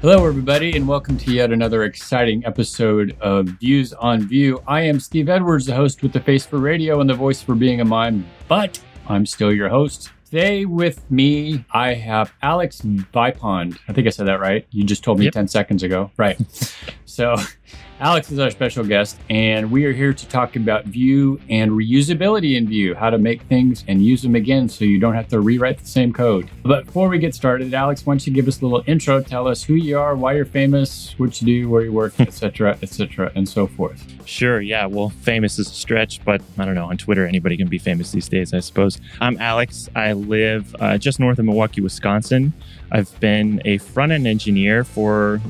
Hello, everybody, and welcome to yet another exciting episode of Views on Vue. I am Steve Edwards, the host with the face for radio and the voice for being a mime, but I'm still your host. Today with me, I have Alex Vipond. I think I said that right. You just told me Yep. 10 seconds ago. Right. so, Alex is our special guest, and we are here to talk about Vue and reusability in Vue, how to make things and use them again so you don't have to rewrite the same code. But before we get started, Alex, why don't you give us a little intro? Tell us who you are, why you're famous, what you do, where you work, etc., etc., and so forth. Sure, yeah. Well, famous is a stretch, but I don't know. On Twitter, anybody can be famous these days, I suppose. I'm Alex. I live uh, just north of Milwaukee, Wisconsin. I've been a front end engineer for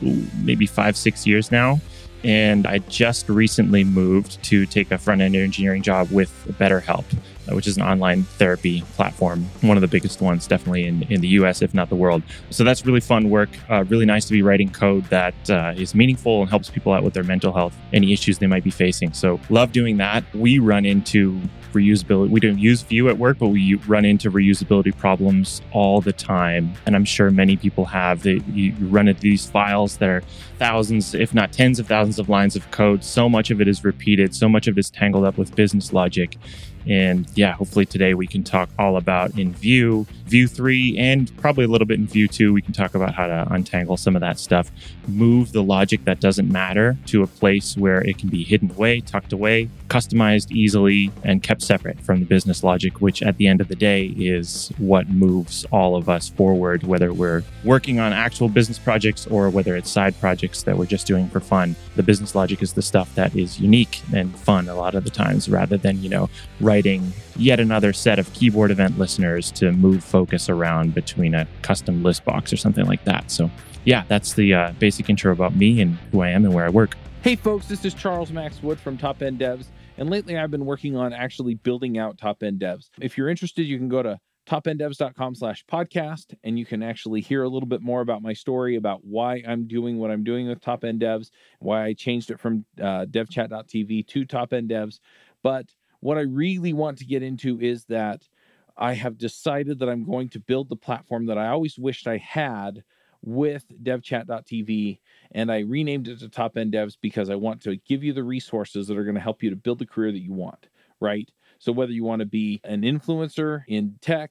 maybe five, six years now. And I just recently moved to take a front end engineering job with BetterHelp, which is an online therapy platform, one of the biggest ones, definitely in, in the US, if not the world. So that's really fun work. Uh, really nice to be writing code that uh, is meaningful and helps people out with their mental health, any issues they might be facing. So love doing that. We run into reusability. We don't use Vue at work, but we run into reusability problems all the time. And I'm sure many people have. They, you run into these files that are thousands, if not tens of thousands of lines of code. So much of it is repeated, so much of it is tangled up with business logic. And yeah, hopefully today we can talk all about in Vue, Vue 3, and probably a little bit in Vue 2. We can talk about how to untangle some of that stuff, move the logic that doesn't matter to a place where it can be hidden away, tucked away, customized easily, and kept separate from the business logic, which at the end of the day is what moves all of us forward, whether we're working on actual business projects or whether it's side projects that we're just doing for fun. The business logic is the stuff that is unique and fun a lot of the times rather than, you know, writing yet another set of keyboard event listeners to move focus around between a custom list box or something like that. So, yeah, that's the uh, basic intro about me and who I am and where I work. Hey folks, this is Charles Max Wood from Top End Devs, and lately I've been working on actually building out Top End Devs. If you're interested, you can go to topenddevs.com slash podcast and you can actually hear a little bit more about my story about why I'm doing what I'm doing with Top End Devs, why I changed it from uh, devchat.tv to Top End Devs. But what I really want to get into is that I have decided that I'm going to build the platform that I always wished I had with devchat.tv and I renamed it to Top End Devs because I want to give you the resources that are going to help you to build the career that you want, right? So whether you want to be an influencer in tech,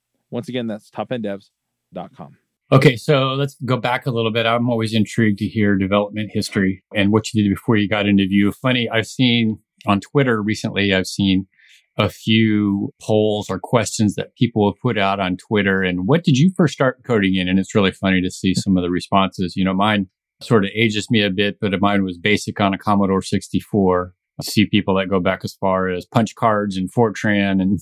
Once again, that's topenddevs.com. Okay, so let's go back a little bit. I'm always intrigued to hear development history and what you did before you got into Vue. Funny, I've seen on Twitter recently, I've seen a few polls or questions that people have put out on Twitter. And what did you first start coding in? And it's really funny to see some of the responses. You know, mine sort of ages me a bit, but mine was basic on a Commodore 64. I see people that go back as far as punch cards and Fortran and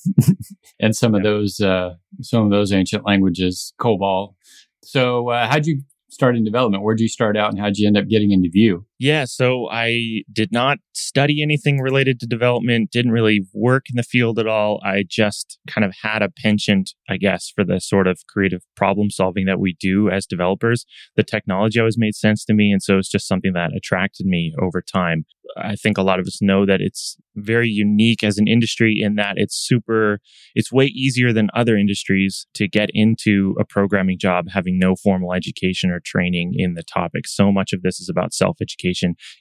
and some of those uh, some of those ancient languages, COBOL. So, uh, how'd you start in development? Where'd you start out, and how'd you end up getting into Vue? Yeah, so I did not study anything related to development, didn't really work in the field at all. I just kind of had a penchant, I guess, for the sort of creative problem solving that we do as developers. The technology always made sense to me. And so it's just something that attracted me over time. I think a lot of us know that it's very unique as an industry in that it's super, it's way easier than other industries to get into a programming job having no formal education or training in the topic. So much of this is about self education.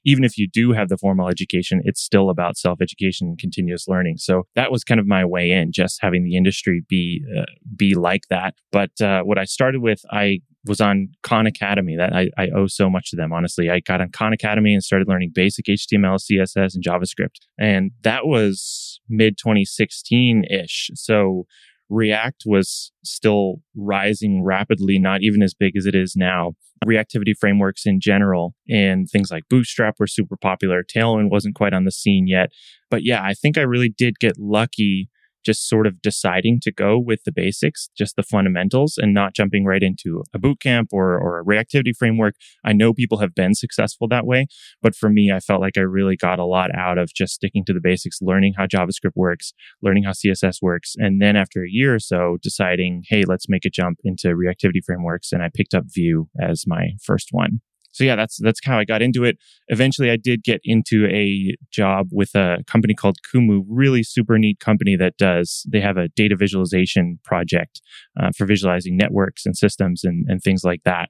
Even if you do have the formal education, it's still about self education and continuous learning. So that was kind of my way in, just having the industry be uh, be like that. But uh, what I started with, I was on Khan Academy. That I, I owe so much to them. Honestly, I got on Khan Academy and started learning basic HTML, CSS, and JavaScript, and that was mid 2016 ish. So React was still rising rapidly, not even as big as it is now. Reactivity frameworks in general and things like Bootstrap were super popular. Tailwind wasn't quite on the scene yet. But yeah, I think I really did get lucky just sort of deciding to go with the basics, just the fundamentals, and not jumping right into a boot camp or, or a reactivity framework. I know people have been successful that way, but for me, I felt like I really got a lot out of just sticking to the basics, learning how JavaScript works, learning how CSS works. And then after a year or so, deciding, hey, let's make a jump into reactivity frameworks. And I picked up Vue as my first one so yeah, that's that's how I got into it. Eventually, I did get into a job with a company called Kumu, really super neat company that does. They have a data visualization project uh, for visualizing networks and systems and, and things like that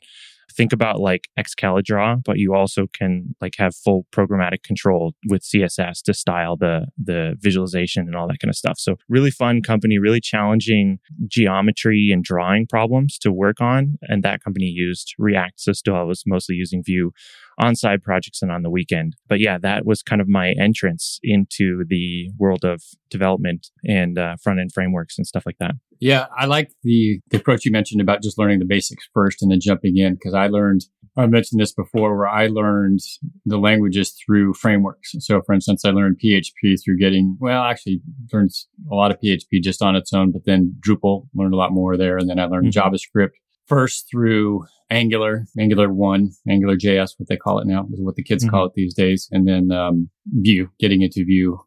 think about like Excalidraw, but you also can like have full programmatic control with CSS to style the the visualization and all that kind of stuff. So really fun company, really challenging geometry and drawing problems to work on. And that company used React. So still I was mostly using Vue on side projects and on the weekend. But yeah, that was kind of my entrance into the world of development and uh, front end frameworks and stuff like that. Yeah, I like the, the approach you mentioned about just learning the basics first and then jumping in because I learned, I mentioned this before, where I learned the languages through frameworks. So, for instance, I learned PHP through getting, well, actually learned a lot of PHP just on its own, but then Drupal learned a lot more there. And then I learned mm-hmm. JavaScript first through Angular, Angular 1, Angular JS, what they call it now, is what the kids mm-hmm. call it these days. And then um, Vue, getting into Vue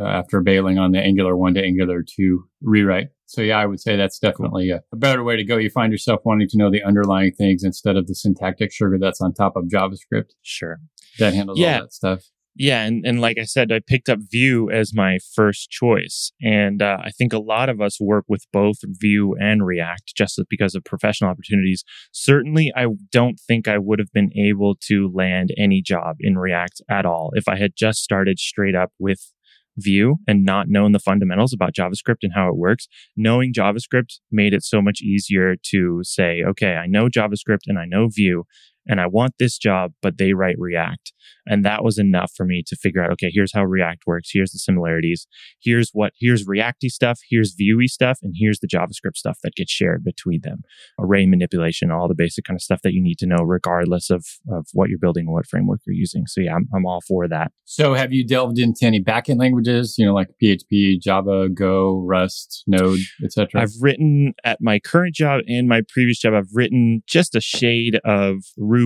uh, after bailing on the Angular 1 to Angular 2 rewrite. So yeah, I would say that's definitely a, a, better way to go. You find yourself wanting to know the underlying things instead of the syntactic sugar that's on top of JavaScript. Sure. That handles yeah. all that stuff. Yeah, and, and like I said, I picked up Vue as my first choice. And uh, I think a lot of us work with both Vue and React just because of professional opportunities. Certainly, I don't think I would have been able to land any job in React at all if I had just started straight up with Vue and not known the fundamentals about JavaScript and how it works. Knowing JavaScript made it so much easier to say, okay, I know JavaScript and I know Vue and I want this job, but they write React. And that was enough for me to figure out, okay, here's how React works. Here's the similarities. Here's what, here's Reacty stuff. Here's Vue stuff. And here's the JavaScript stuff that gets shared between them. Array manipulation, all the basic kind of stuff that you need to know regardless of, of what you're building or what framework you're using. So yeah, I'm, I'm all for that. So have you delved into any backend languages, you know, like PHP, Java, Go, Rust, Node, etc.? I've written at my current job and my previous job, I've written just a shade of Ruby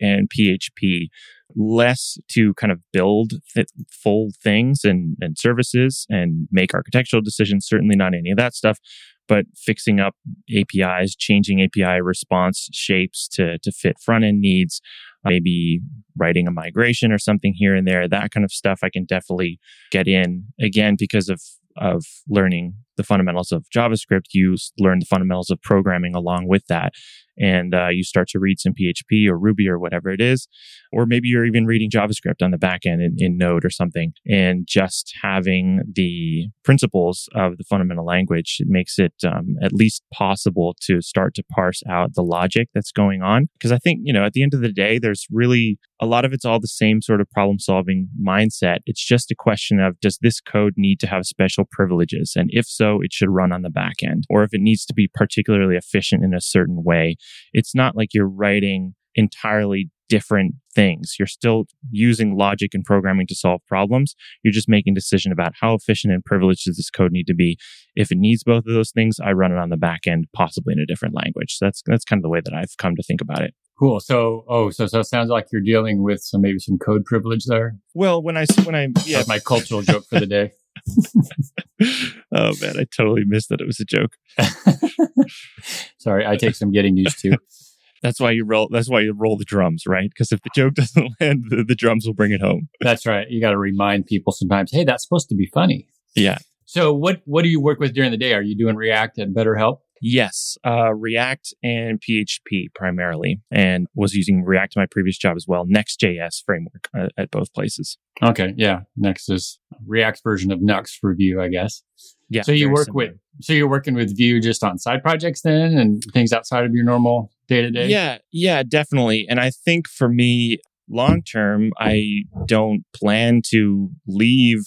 and PHP less to kind of build full things and, and services and make architectural decisions. Certainly not any of that stuff, but fixing up APIs, changing API response shapes to, to fit front end needs, maybe writing a migration or something here and there, that kind of stuff I can definitely get in again because of of learning the fundamentals of JavaScript, you learn the fundamentals of programming along with that and uh, you start to read some PHP or Ruby or whatever it is, or maybe you're even reading JavaScript on the back end in, in Node or something, and just having the principles of the fundamental language it makes it um, at least possible to start to parse out the logic that's going on. Because I think you know at the end of the day, there's really a lot of it's all the same sort of problem solving mindset. It's just a question of does this code need to have special privileges, and if so, it should run on the back end, or if it needs to be particularly efficient in a certain way it's not like you're writing entirely different things. You're still using logic and programming to solve problems. You're just making a decision about how efficient and privileged does this code need to be. If it needs both of those things, I run it on the back end, possibly in a different language. So that's that's kind of the way that I've come to think about it. Cool. So, oh, so so it sounds like you're dealing with some maybe some code privilege there. Well, when I when I yeah, That's my cultural joke for the day. oh man, I totally missed that it was a joke. Sorry, I take some getting used to. That's why you roll. That's why you roll the drums, right? Because if the joke doesn't land, the, the drums will bring it home. That's right. You got to remind people sometimes. Hey, that's supposed to be funny. Yeah. So, what what do you work with during the day? Are you doing React and BetterHelp? Yes, uh, React and PHP primarily, and was using React in my previous job as well. Next.js framework uh, at both places. Okay, yeah, Next is React version of Nuxt for Vue, I guess. Yeah. So you work similar. with so you're working with Vue just on side projects then, and things outside of your normal day to day. Yeah, yeah, definitely. And I think for me, long term, I don't plan to leave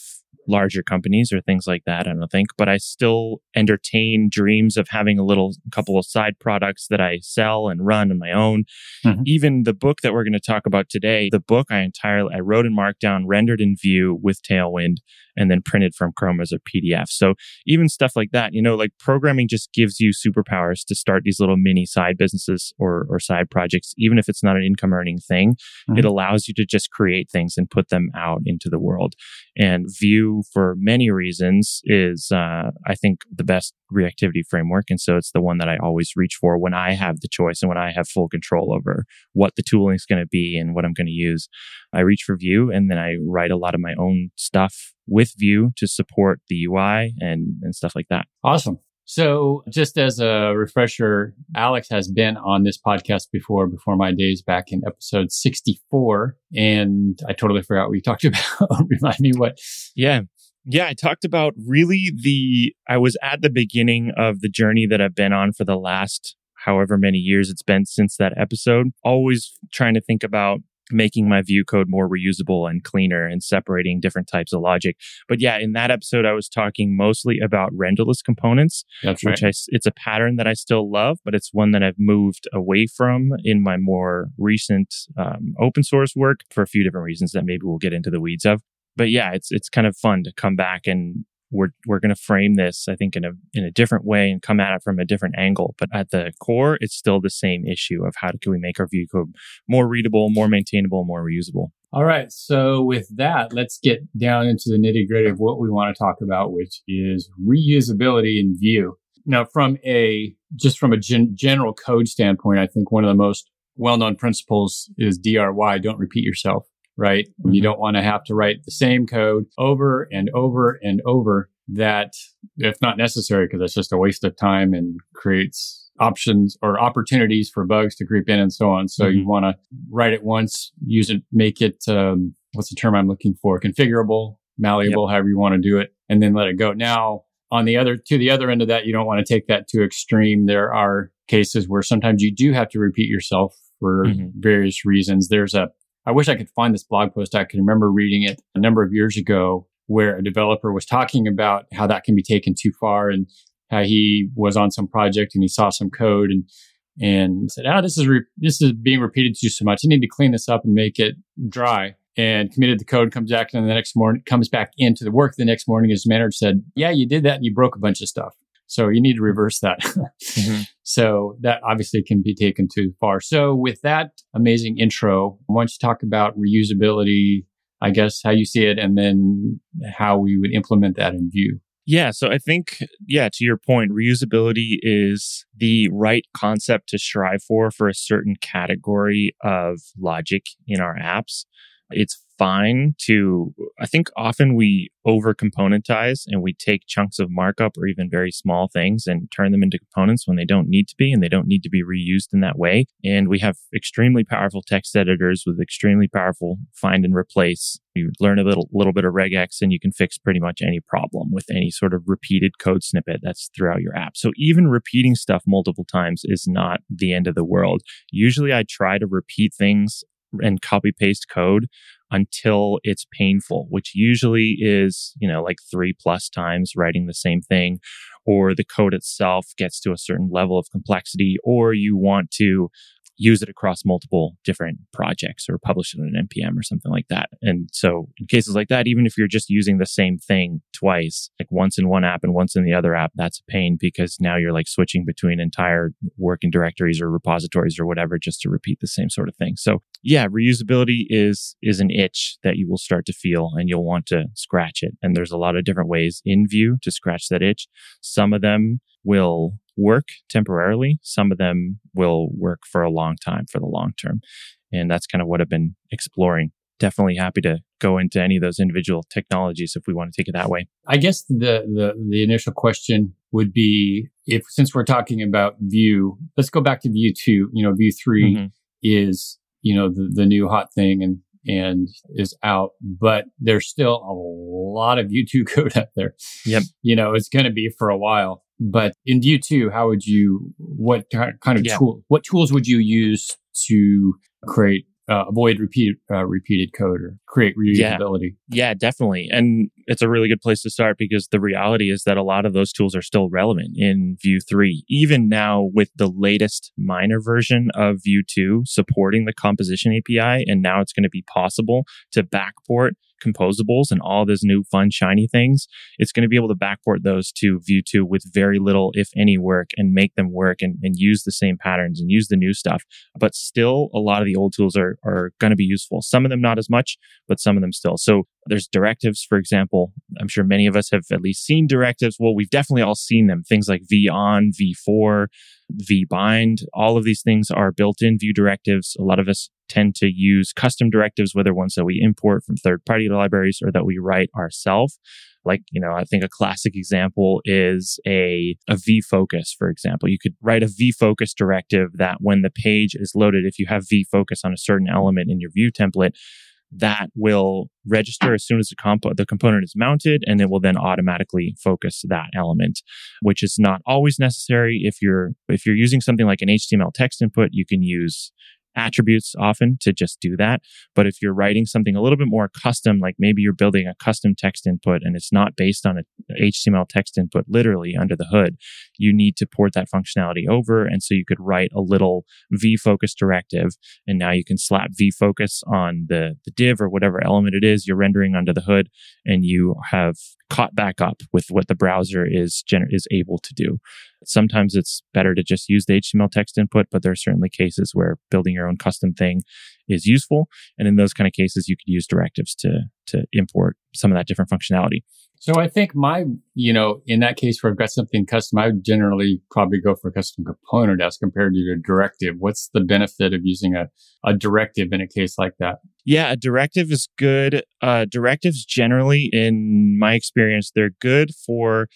larger companies or things like that. I don't think, but I still entertain dreams of having a little couple of side products that I sell and run on my own. Mm-hmm. Even the book that we're going to talk about today, the book I entirely I wrote in Markdown, rendered in Vue with Tailwind, and then printed from Chrome as a PDF. So even stuff like that, you know, like programming just gives you superpowers to start these little mini side businesses or, or side projects. Even if it's not an income earning thing, mm-hmm. it allows you to just create things and put them out into the world. And Vue, for many reasons, is, uh, I think, the best reactivity framework. And so it's the one that I always reach for when I have the choice and when I have full control over what the tooling is going to be and what I'm going to use. I reach for Vue and then I write a lot of my own stuff with Vue to support the UI and, and stuff like that. Awesome. So, just as a refresher, Alex has been on this podcast before, before my days back in episode 64. And I totally forgot what we talked about. Remind me what. Yeah. Yeah, I talked about really the, I was at the beginning of the journey that I've been on for the last however many years it's been since that episode, always trying to think about making my Vue code more reusable and cleaner and separating different types of logic. But yeah, in that episode, I was talking mostly about renderless components, That's which I, it's a pattern that I still love, but it's one that I've moved away from in my more recent um, open source work for a few different reasons that maybe we'll get into the weeds of. But yeah, it's it's kind of fun to come back and we're we're going to frame this i think in a in a different way and come at it from a different angle. But at the core it's still the same issue of how can we make our Vue code more readable more maintainable more reusable. All right. So with that let's get down into the nitty gritty of what we want to talk about which is reusability in Vue. Now from a just from a gen- general code standpoint i think one of the most well-known principles is dry don't repeat yourself right? Mm-hmm. You don't want to have to write the same code over and over and over that if not necessary, because it's just a waste of time and creates options or opportunities for bugs to creep in and so on. So mm-hmm. you want to write it once, use it, make it, um, what's the term I'm looking for? Configurable, malleable, yep. however you want to do it, and then let it go. Now, on the other, to the other end of that, you don't want to take that to extreme. There are cases where sometimes you do have to repeat yourself for mm-hmm. various reasons. There's a I wish I could find this blog post. I can remember reading it a number of years ago where a developer was talking about how that can be taken too far and how he was on some project and he saw some code and and said, "Oh, this is re- this is being repeated too so much. You need to clean this up and make it dry." And committed the code, comes back and the next morning comes back into the work the next morning. His manager said, "Yeah, you did that and you broke a bunch of stuff." So you need to reverse that. mm-hmm. So that obviously can be taken too far. So with that amazing intro, why don't you talk about reusability, I guess how you see it, and then how we would implement that in Vue. Yeah, so I think, yeah, to your point, reusability is the right concept to strive for for a certain category of logic in our apps. It's fine to, I think often we over componentize and we take chunks of markup or even very small things and turn them into components when they don't need to be and they don't need to be reused in that way. And we have extremely powerful text editors with extremely powerful find and replace. You learn a little, little bit of regex and you can fix pretty much any problem with any sort of repeated code snippet that's throughout your app. So even repeating stuff multiple times is not the end of the world. Usually I try to repeat things and copy paste code until it's painful, which usually is, you know, like three plus times writing the same thing, or the code itself gets to a certain level of complexity, or you want to use it across multiple different projects or publish it on an npm or something like that. And so in cases like that even if you're just using the same thing twice like once in one app and once in the other app that's a pain because now you're like switching between entire working directories or repositories or whatever just to repeat the same sort of thing. So yeah reusability is is an itch that you will start to feel and you'll want to scratch it and there's a lot of different ways in Vue to scratch that itch some of them will work temporarily. Some of them will work for a long time for the long term. And that's kind of what I've been exploring. Definitely happy to go into any of those individual technologies if we want to take it that way. I guess the, the, the initial question would be if, since we're talking about Vue, let's go back to Vue 2. You know, Vue 3 mm-hmm. is, you know, the, the new hot thing and, and is out, but there's still a lot of Vue 2 code out there. Yep. You know, it's going to be for a while. But in Vue 2, how would you, what kind of yeah. tool, what tools would you use to create uh, avoid repeat uh, repeated code or create reusability. Yeah. yeah, definitely. And it's a really good place to start because the reality is that a lot of those tools are still relevant in Vue 3. Even now with the latest minor version of Vue 2 supporting the composition API, and now it's going to be possible to backport composables and all those new fun shiny things, it's going to be able to backport those to Vue 2 with very little, if any, work and make them work and, and use the same patterns and use the new stuff. But still, a lot of the old tools are, are going to be useful. Some of them not as much, but some of them still. So there's directives, for example. I'm sure many of us have at least seen directives. Well, we've definitely all seen them. Things like v-on, v-for, v-bind. All of these things are built in Vue directives. A lot of us tend to use custom directives, whether ones that we import from third party libraries or that we write ourselves. Like, you know, I think a classic example is a, a V focus, for example. You could write a V focus directive that when the page is loaded, if you have V focus on a certain element in your Vue template, that will register as soon as the, comp- the component is mounted and it will then automatically focus that element which is not always necessary if you're if you're using something like an html text input you can use attributes often to just do that. But if you're writing something a little bit more custom, like maybe you're building a custom text input and it's not based on a HTML text input literally under the hood, you need to port that functionality over. And so you could write a little vFocus directive and now you can slap vFocus on the, the div or whatever element it is you're rendering under the hood and you have caught back up with what the browser is gener- is able to do. Sometimes it's better to just use the HTML text input, but there are certainly cases where building your own custom thing is useful. And in those kind of cases, you could use directives to, to import some of that different functionality. So I think my, you know, in that case where I've got something custom, I would generally probably go for a custom component as compared to a directive. What's the benefit of using a, a directive in a case like that? Yeah, a directive is good. Uh, directives generally, in my experience, they're good for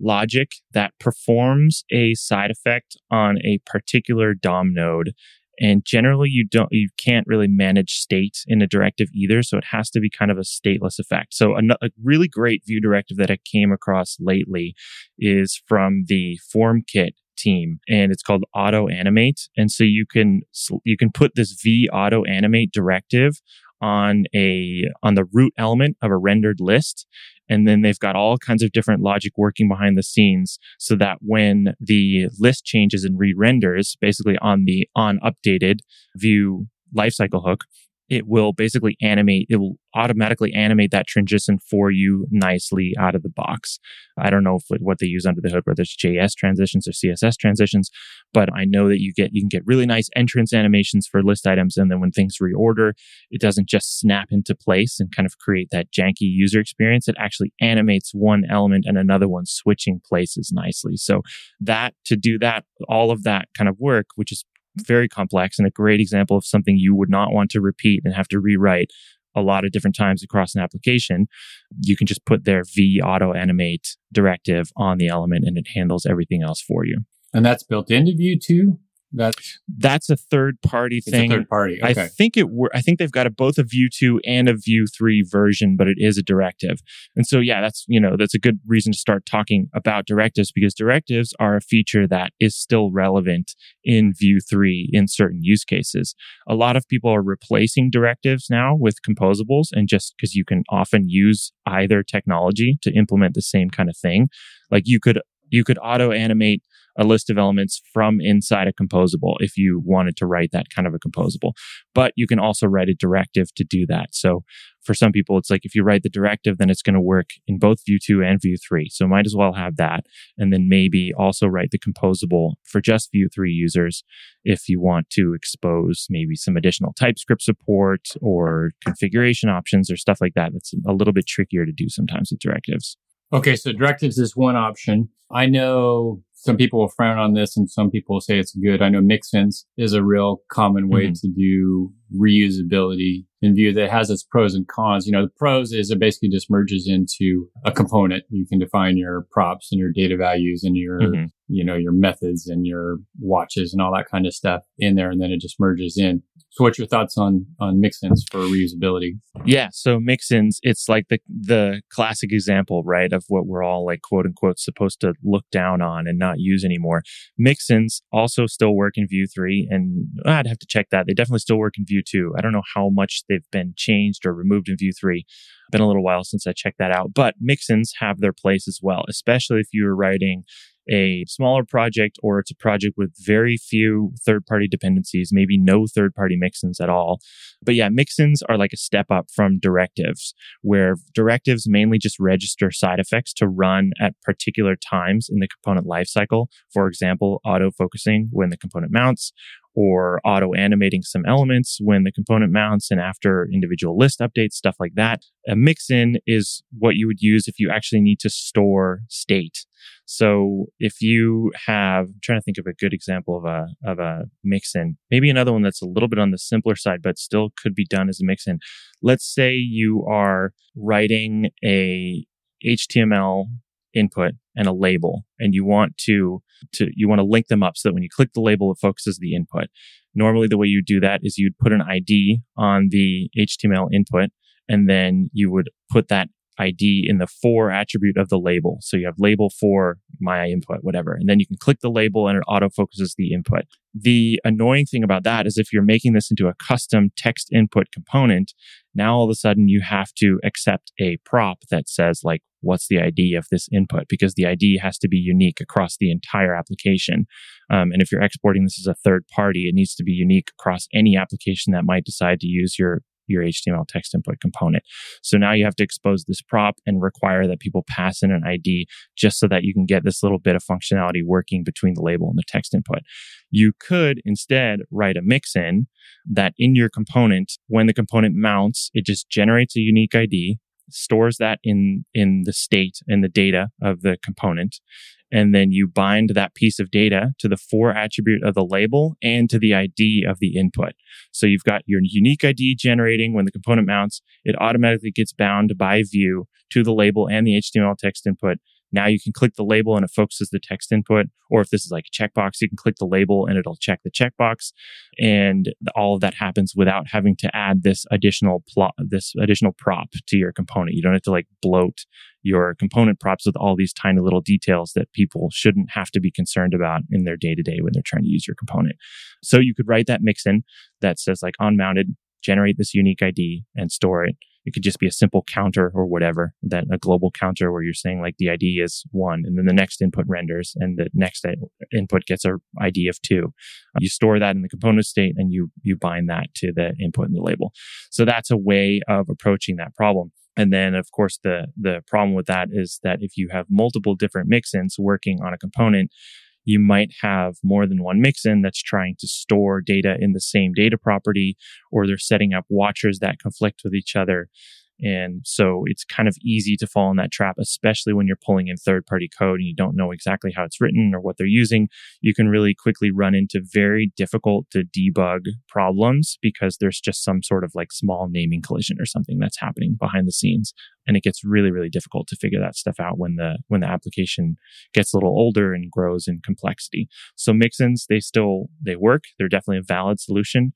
logic that performs a side effect on a particular DOM node. And generally you don't, you can't really manage state in a directive either. So it has to be kind of a stateless effect. So a, a really great Vue directive that I came across lately is from the FormKit team and it's called auto animate and so you can you can put this v auto animate directive on a on the root element of a rendered list and then they've got all kinds of different logic working behind the scenes so that when the list changes and re-renders basically on the on updated Vue lifecycle hook it will basically animate, it will automatically animate that transition for you nicely out of the box. I don't know if, what they use under the hood, whether it's JS transitions or CSS transitions, but I know that you get, you can get really nice entrance animations for list items. And then when things reorder, it doesn't just snap into place and kind of create that janky user experience. It actually animates one element and another one switching places nicely. So that to do that, all of that kind of work, which is very complex and a great example of something you would not want to repeat and have to rewrite a lot of different times across an application. You can just put their v auto animate directive on the element and it handles everything else for you. And that's built into Vue 2? That's that's a third party thing. third party. Okay. I think it. I think they've got a, both a Vue two and a Vue three version, but it is a directive. And so, yeah, that's you know that's a good reason to start talking about directives because directives are a feature that is still relevant in Vue three in certain use cases. A lot of people are replacing directives now with composables, and just because you can often use either technology to implement the same kind of thing, like you could you could auto animate a list of elements from inside a composable if you wanted to write that kind of a composable. But you can also write a directive to do that. So for some people, it's like if you write the directive, then it's going to work in both Vue 2 and Vue 3. So might as well have that. And then maybe also write the composable for just Vue 3 users if you want to expose maybe some additional TypeScript support or configuration options or stuff like that. That's a little bit trickier to do sometimes with directives. Okay, so directives is one option. I know some people will frown on this and some people will say it's good. I know mixins is a real common way mm-hmm. to do reusability in Vue that has its pros and cons. You know, the pros is it basically just merges into a component. You can define your props and your data values and your, mm-hmm. you know, your methods and your watches and all that kind of stuff in there. And then it just merges in. So what's your thoughts on on mixins for reusability? Yeah, so mixins, it's like the the classic example, right, of what we're all like quote unquote supposed to look down on and not use anymore. Mixins also still work in Vue 3 and I'd have to check that. They definitely still work in Vue 2. I don't know how much they've been changed or removed in Vue 3. Been a little while since I checked that out, but mixins have their place as well, especially if you're writing a smaller project or it's a project with very few third party dependencies, maybe no third party mixins at all. But yeah, mixins are like a step up from directives, where directives mainly just register side effects to run at particular times in the component lifecycle. For example, auto focusing when the component mounts, or auto animating some elements when the component mounts and after individual list updates, stuff like that. A mixin is what you would use if you actually need to store state. So if you have, I'm trying to think of a good example of a, of a mixin, maybe another one that's a little bit on the simpler side, but still could be done as a mixin. Let's say you are writing a HTML input and a label and you want to to you want to link them up so that when you click the label it focuses the input. Normally the way you do that is you'd put an id on the html input and then you would put that ID in the for attribute of the label. So you have label for my input, whatever. And then you can click the label and it auto focuses the input. The annoying thing about that is if you're making this into a custom text input component, now all of a sudden you have to accept a prop that says like, what's the ID of this input? Because the ID has to be unique across the entire application. Um, and if you're exporting this as a third party, it needs to be unique across any application that might decide to use your your HTML text input component. So now you have to expose this prop and require that people pass in an ID just so that you can get this little bit of functionality working between the label and the text input. You could instead write a mixin that in your component, when the component mounts, it just generates a unique ID stores that in in the state and the data of the component and then you bind that piece of data to the for attribute of the label and to the ID of the input. So you've got your unique ID generating when the component mounts. It automatically gets bound by Vue to the label and the HTML text input. Now you can click the label and it focuses the text input. Or if this is like a checkbox, you can click the label and it'll check the checkbox. And all of that happens without having to add this additional plot, this additional prop to your component. You don't have to like bloat your component props with all these tiny little details that people shouldn't have to be concerned about in their day to day when they're trying to use your component. So you could write that mixin that says like on mounted, generate this unique ID and store it it could just be a simple counter or whatever that a global counter where you're saying like the ID is one and then the next input renders and the next input gets a ID of two. Uh, you store that in the component state and you, you bind that to the input in the label. So that's a way of approaching that problem. And then, of course, the, the problem with that is that if you have multiple different mixins working on a component, you might have more than one mixin that's trying to store data in the same data property, or they're setting up watchers that conflict with each other. And so it's kind of easy to fall in that trap, especially when you're pulling in third party code and you don't know exactly how it's written or what they're using. You can really quickly run into very difficult to debug problems because there's just some sort of like small naming collision or something that's happening behind the scenes. And it gets really, really difficult to figure that stuff out when the, when the application gets a little older and grows in complexity. So mixins, they still, they work. They're definitely a valid solution.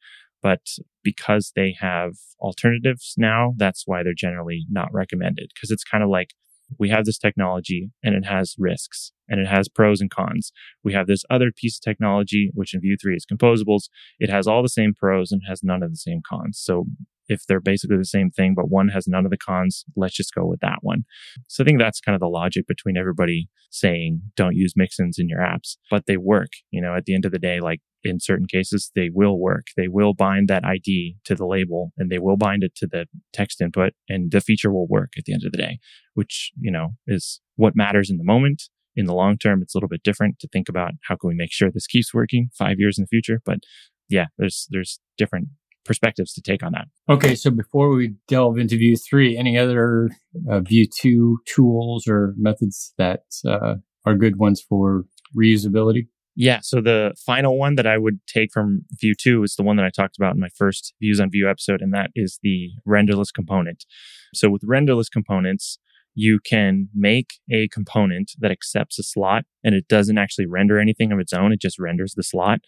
But because they have alternatives now, that's why they're generally not recommended. Because it's kind of like we have this technology and it has risks and it has pros and cons. We have this other piece of technology, which in Vue 3 is composables. It has all the same pros and has none of the same cons. So if they're basically the same thing, but one has none of the cons, let's just go with that one. So I think that's kind of the logic between everybody saying don't use mixins in your apps, but they work. You know, at the end of the day, like in certain cases, they will work. They will bind that ID to the label and they will bind it to the text input and the feature will work at the end of the day, which, you know, is what matters in the moment. In the long term, it's a little bit different to think about how can we make sure this keeps working five years in the future. But yeah, there's, there's different perspectives to take on that. Okay, so before we delve into Vue 3, any other uh, Vue 2 tools or methods that uh, are good ones for reusability? Yeah. So the final one that I would take from Vue 2 is the one that I talked about in my first Views on Vue episode, and that is the renderless component. So with renderless components, you can make a component that accepts a slot and it doesn't actually render anything of its own. It just renders the slot.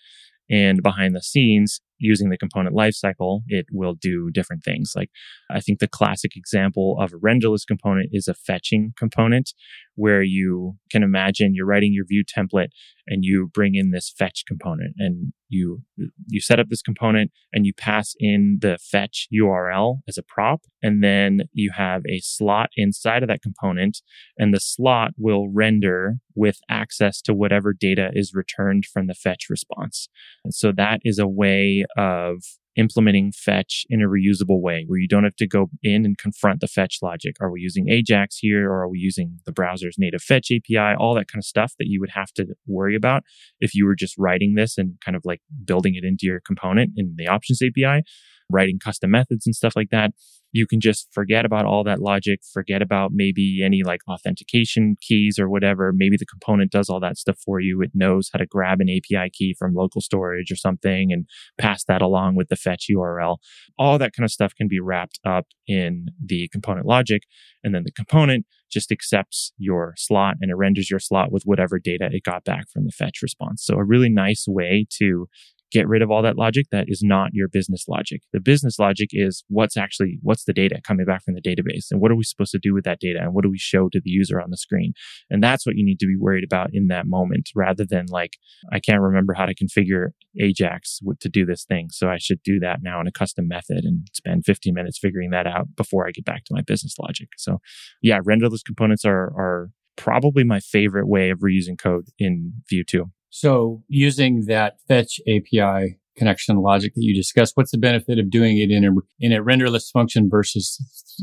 And behind the scenes, using the component lifecycle, it will do different things. Like I think the classic example of a renderless component is a fetching component where you can imagine you're writing your Vue template and you bring in this fetch component and you you set up this component and you pass in the fetch URL as a prop and then you have a slot inside of that component and the slot will render with access to whatever data is returned from the fetch response. And so that is a way of implementing fetch in a reusable way where you don't have to go in and confront the fetch logic. Are we using Ajax here or are we using the browser's native fetch API? All that kind of stuff that you would have to worry about if you were just writing this and kind of like building it into your component in the options API, writing custom methods and stuff like that you can just forget about all that logic, forget about maybe any like authentication keys or whatever. Maybe the component does all that stuff for you. It knows how to grab an API key from local storage or something and pass that along with the fetch URL. All that kind of stuff can be wrapped up in the component logic. And then the component just accepts your slot and it renders your slot with whatever data it got back from the fetch response. So a really nice way to get rid of all that logic that is not your business logic. The business logic is what's actually, what's the data coming back from the database and what are we supposed to do with that data and what do we show to the user on the screen? And that's what you need to be worried about in that moment rather than like, I can't remember how to configure Ajax to do this thing. So I should do that now in a custom method and spend 15 minutes figuring that out before I get back to my business logic. So yeah, renderless components are, are probably my favorite way of reusing code in Vue 2. So using that fetch API connection logic that you discussed, what's the benefit of doing it in a, in a renderless function versus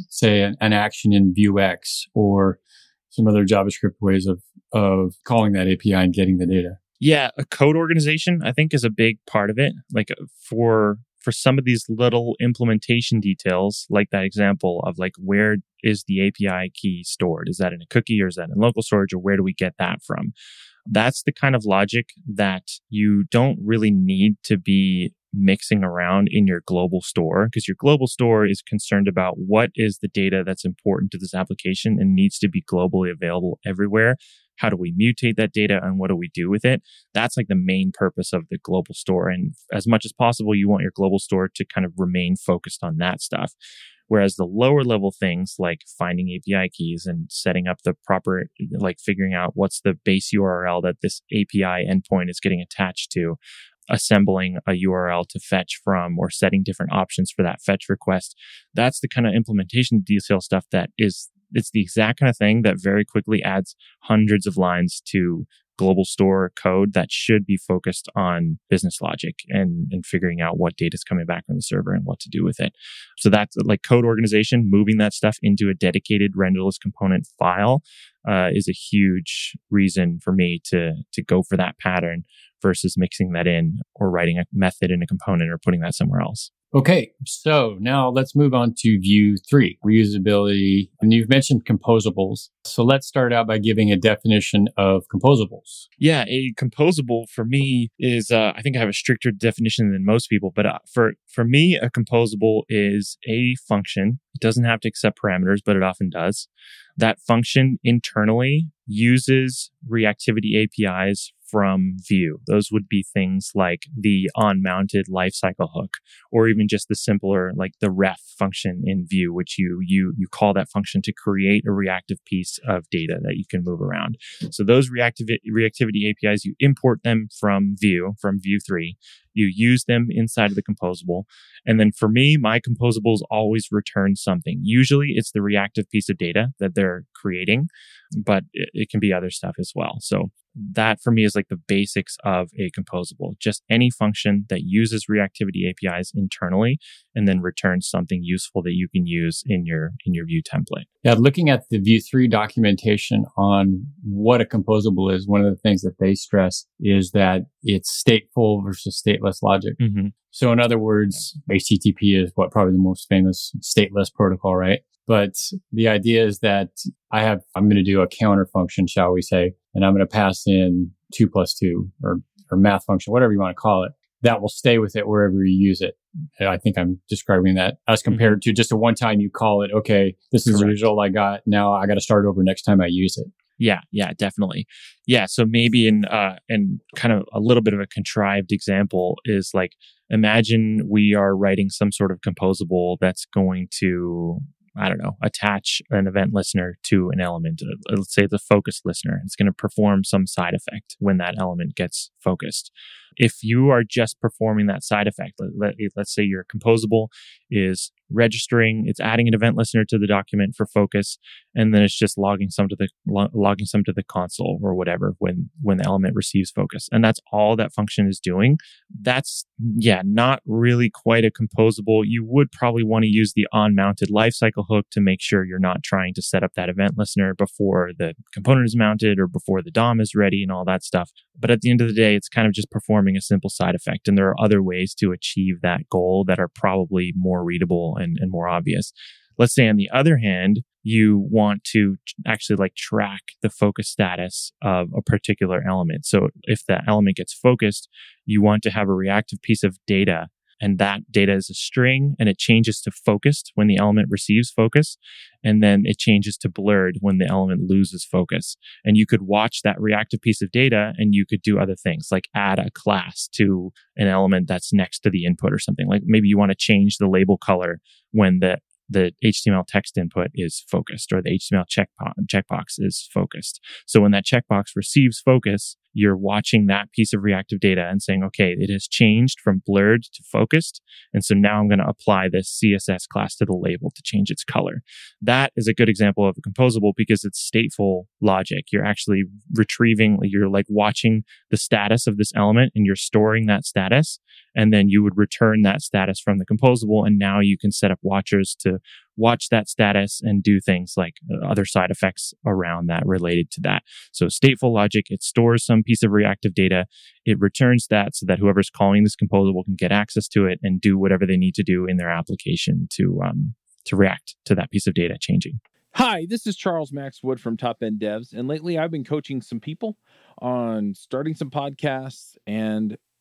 say an, an action in Vuex or some other JavaScript ways of, of calling that API and getting the data? Yeah, a code organization I think is a big part of it. Like uh, for for some of these little implementation details, like that example of like where is the API key stored? Is that in a cookie or is that in local storage or where do we get that from? That's the kind of logic that you don't really need to be mixing around in your global store because your global store is concerned about what is the data that's important to this application and needs to be globally available everywhere. How do we mutate that data and what do we do with it? That's like the main purpose of the global store. And as much as possible, you want your global store to kind of remain focused on that stuff. Whereas the lower level things like finding API keys and setting up the proper, like figuring out what's the base URL that this API endpoint is getting attached to, assembling a URL to fetch from or setting different options for that fetch request. That's the kind of implementation detail stuff that is, it's the exact kind of thing that very quickly adds hundreds of lines to global store code that should be focused on business logic and, and figuring out what data is coming back from the server and what to do with it. So that's like code organization, moving that stuff into a dedicated renderless component file uh, is a huge reason for me to to go for that pattern versus mixing that in or writing a method in a component or putting that somewhere else. Okay, so now let's move on to Vue 3, reusability. And you've mentioned composables. So let's start out by giving a definition of composables. Yeah, a composable for me is, uh, I think I have a stricter definition than most people, but uh, for, for me, a composable is a function. It doesn't have to accept parameters, but it often does. That function internally uses reactivity APIs from Vue. Those would be things like the on mounted lifecycle hook, or even just the simpler, like the ref function in Vue, which you, you, you call that function to create a reactive piece of data that you can move around. So those reactive, reactivity APIs, you import them from Vue, from Vue 3. You use them inside of the composable. And then for me, my composables always return something. Usually it's the reactive piece of data that they're creating, but it, it can be other stuff as well. So that for me is like the basics of a composable. Just any function that uses reactivity APIs internally and then returns something useful that you can use in your in your Vue template. Yeah, looking at the Vue 3 documentation on what a composable is, one of the things that they stress is that it's stateful versus stateless logic. Mm-hmm. So in other words, HTTP is what probably the most famous stateless protocol, right? But the idea is that I have, I'm going to do a counter function, shall we say, and I'm going to pass in two plus two or, or math function, whatever you want to call it. That will stay with it wherever you use it. I think I'm describing that as mm-hmm. compared mm-hmm. to just a one time you call it, okay, this is Correct. the result I got. Now I got to start over next time I use it. Yeah, yeah, definitely. Yeah, so maybe in uh and kind of a little bit of a contrived example is like imagine we are writing some sort of composable that's going to I don't know, attach an event listener to an element. Uh, let's say it's a focus listener. It's going to perform some side effect when that element gets focused. If you are just performing that side effect, let, us say your composable is registering, it's adding an event listener to the document for focus, and then it's just logging some to the logging some to the console or whatever when when the element receives focus, and that's all that function is doing. That's yeah, not really quite a composable. You would probably want to use the on mounted lifecycle hook to make sure you're not trying to set up that event listener before the component is mounted or before the DOM is ready and all that stuff. But at the end of the day, it's kind of just performing a simple side effect. And there are other ways to achieve that goal that are probably more readable and, and more obvious. Let's say on the other hand, you want to actually like track the focus status of a particular element. So if that element gets focused, you want to have a reactive piece of data and that data is a string and it changes to focused when the element receives focus and then it changes to blurred when the element loses focus and you could watch that reactive piece of data and you could do other things like add a class to an element that's next to the input or something like maybe you want to change the label color when the the HTML text input is focused or the HTML checkbox is focused. So when that checkbox receives focus, you're watching that piece of reactive data and saying, okay, it has changed from blurred to focused. And so now I'm going to apply this CSS class to the label to change its color. That is a good example of a composable because it's stateful logic. You're actually retrieving, you're like watching the status of this element and you're storing that status. And then you would return that status from the composable. And now you can set up watchers to watch that status and do things like uh, other side effects around that related to that. So stateful logic, it stores some piece of reactive data. It returns that so that whoever's calling this composable can get access to it and do whatever they need to do in their application to, um, to react to that piece of data changing. Hi, this is Charles Max Wood from Top End Devs. And lately I've been coaching some people on starting some podcasts and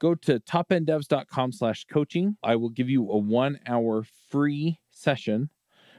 go to topenddevs.com slash coaching. I will give you a one hour free session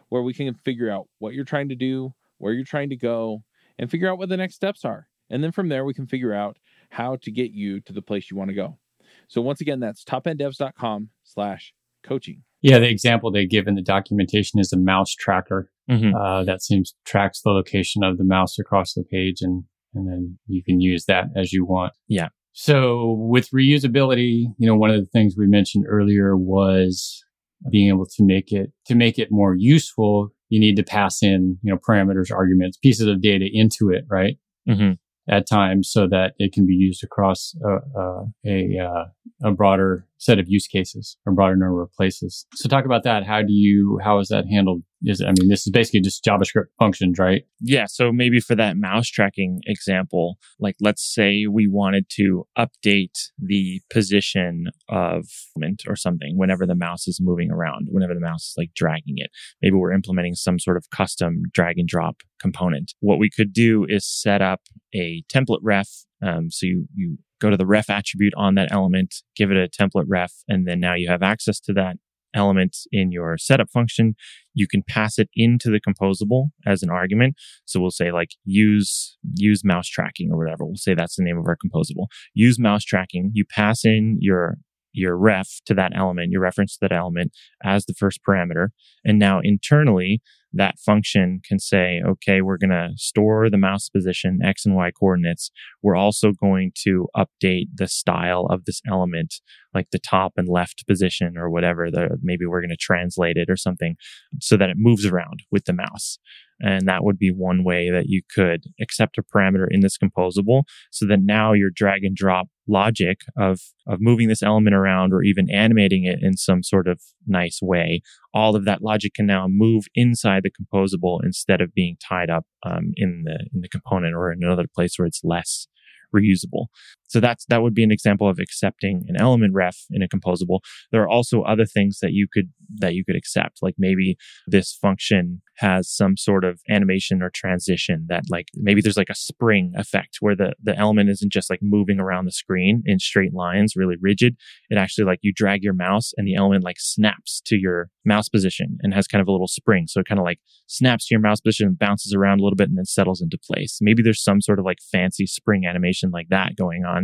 where we can figure out what you're trying to do, where you're trying to go, and figure out what the next steps are. And then from there, we can figure out how to get you to the place you want to go. So once again, that's topenddevs.com slash coaching. Yeah, the example they give in the documentation is a mouse tracker. Mm-hmm. Uh, that seems tracks the location of the mouse across the page and and then you can use that as you want. Yeah. So with reusability, you know, one of the things we mentioned earlier was being able to make it, to make it more useful, you need to pass in, you know, parameters, arguments, pieces of data into it, right? Mm-hmm. At times so that it can be used across a, a, a, uh, a broader set of use cases, a broader number of places. So talk about that. How do you, how is that handled is it, I mean, this is basically just JavaScript functions, right? Yeah. So maybe for that mouse tracking example, like let's say we wanted to update the position of mint or something whenever the mouse is moving around, whenever the mouse is like dragging it. Maybe we're implementing some sort of custom drag and drop component. What we could do is set up a template ref. Um, so you, you go to the ref attribute on that element, give it a template ref, and then now you have access to that element in your setup function, you can pass it into the composable as an argument. So we'll say like use, use mouse tracking or whatever. We'll say that's the name of our composable. Use mouse tracking. You pass in your your ref to that element, your reference to that element as the first parameter. And now internally, that function can say, okay, we're going to store the mouse position, X and Y coordinates. We're also going to update the style of this element, like the top and left position or whatever. The, maybe we're going to translate it or something so that it moves around with the mouse. And that would be one way that you could accept a parameter in this composable so that now your drag and drop logic of, of moving this element around or even animating it in some sort of nice way, all of that logic can now move inside the composable instead of being tied up um, in the in the component or in another place where it's less reusable. So that's, that would be an example of accepting an element ref in a composable. There are also other things that you could, that you could accept. Like maybe this function has some sort of animation or transition that like maybe there's like a spring effect where the, the element isn't just like moving around the screen in straight lines, really rigid. It actually like you drag your mouse and the element like snaps to your mouse position and has kind of a little spring. So it kind of like snaps to your mouse position and bounces around a little bit and then settles into place. Maybe there's some sort of like fancy spring animation like that going on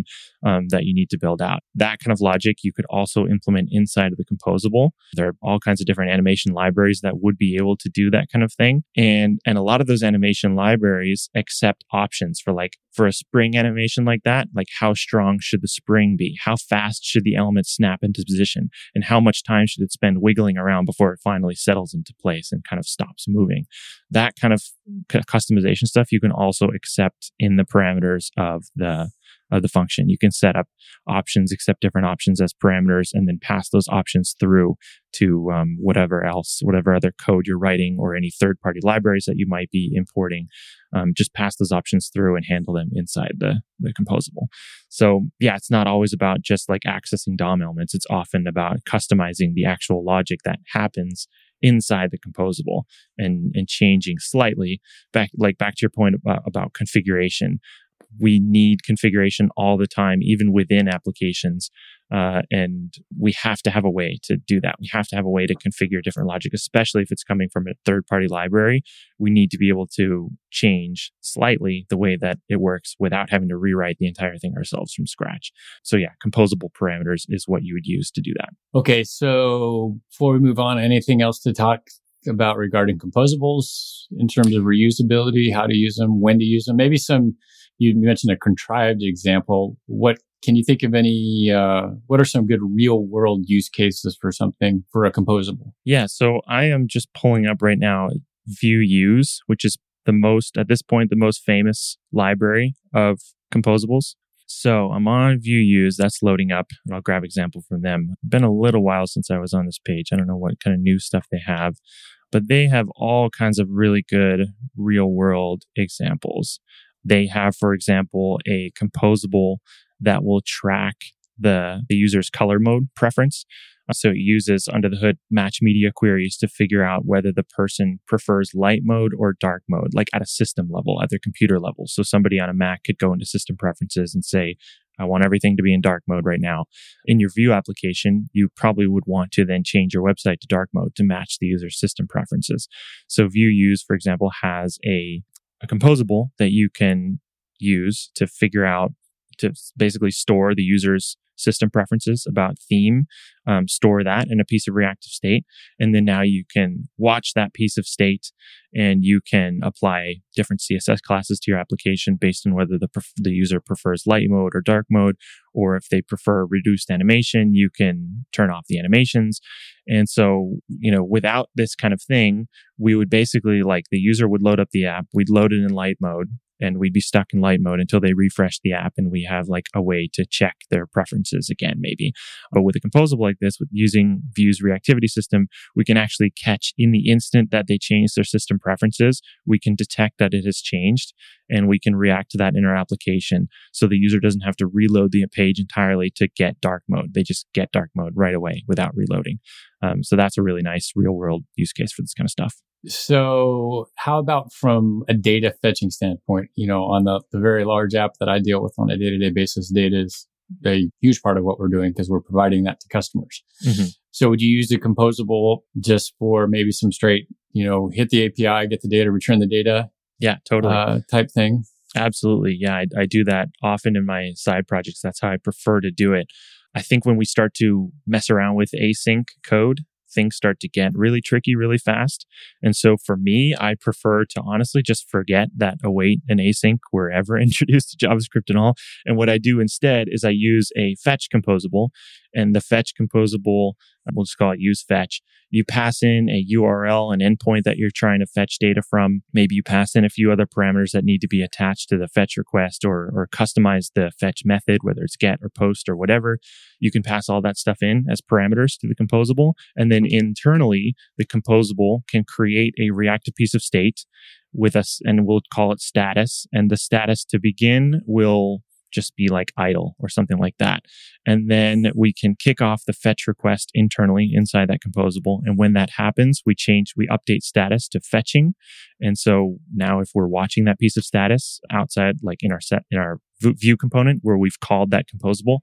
um, that you need to build out. That kind of logic you could also implement inside of the composable. There are all kinds of different animation libraries that would be able to do that kind of thing. And, and a lot of those animation libraries accept options for like, for a spring animation like that, like how strong should the spring be? How fast should the element snap into position? And how much time should it spend wiggling around before it finally settles into place and kind of stops moving? That kind of customization stuff you can also accept in the parameters of the of the function. You can set up options, accept different options as parameters, and then pass those options through to um, whatever else, whatever other code you're writing or any third party libraries that you might be importing. Um, just pass those options through and handle them inside the, the composable. So yeah, it's not always about just like accessing DOM elements. It's often about customizing the actual logic that happens inside the composable and and changing slightly back like back to your point about, about configuration we need configuration all the time, even within applications. Uh, and we have to have a way to do that. We have to have a way to configure different logic, especially if it's coming from a third party library. We need to be able to change slightly the way that it works without having to rewrite the entire thing ourselves from scratch. So yeah, composable parameters is what you would use to do that. Okay. So before we move on, anything else to talk about regarding composables in terms of reusability, how to use them, when to use them, maybe some you mentioned a contrived example. What can you think of any, uh, what are some good real world use cases for something for a composable? Yeah. So I am just pulling up right now VueUse, which is the most, at this point, the most famous library of composables. So I'm on VueUse. That's loading up, and I'll grab example from them. Been a little while since I was on this page. I don't know what kind of new stuff they have, but they have all kinds of really good real world examples. They have, for example, a composable that will track the, the user's color mode preference. Uh, so it uses under the hood match media queries to figure out whether the person prefers light mode or dark mode, like at a system level, at their computer level. So somebody on a Mac could go into system preferences and say, I want everything to be in dark mode right now. In your Vue application, you probably would want to then change your website to dark mode to match the user's system preferences. So VueUse, for example, has a a composable that you can use to figure out to basically store the user's system preferences about theme, um, store that in a piece of reactive state. And then now you can watch that piece of state and you can apply different CSS classes to your application based on whether the, pref- the user prefers light mode or dark mode, or if they prefer reduced animation, you can turn off the animations. And so, you know, without this kind of thing, we would basically like the user would load up the app, we'd load it in light mode, and we'd be stuck in light mode until they refresh the app and we have like a way to check their preferences again, maybe. But with a composable like this, with using Vue's reactivity system, we can actually catch in the instant that they change their system preferences, we can detect that it has changed and we can react to that in our application. So the user doesn't have to reload the page entirely to get dark mode. They just get dark mode right away without reloading. Um, so that's a really nice real world use case for this kind of stuff. So, how about from a data fetching standpoint? You know, on the, the very large app that I deal with on a day to day basis, data is a huge part of what we're doing because we're providing that to customers. Mm-hmm. So, would you use the composable just for maybe some straight, you know, hit the API, get the data, return the data? Yeah, totally. Uh, type thing. Absolutely. Yeah, I, I do that often in my side projects. That's how I prefer to do it. I think when we start to mess around with async code, things start to get really tricky really fast. And so for me, I prefer to honestly just forget that await and async were ever introduced to JavaScript and all. And what I do instead is I use a fetch composable and the fetch composable uh, we'll just call it use fetch. You pass in a URL, an endpoint that you're trying to fetch data from. Maybe you pass in a few other parameters that need to be attached to the fetch request or, or customize the fetch method, whether it's get or post or whatever. You can pass all that stuff in as parameters to the composable. And then internally, the composable can create a reactive piece of state with us and we'll call it status. And the status to begin will just be like idle or something like that. And then we can kick off the fetch request internally inside that composable. And when that happens, we change, we update status to fetching. And so now if we're watching that piece of status outside, like in our set, in our Vue component where we've called that composable,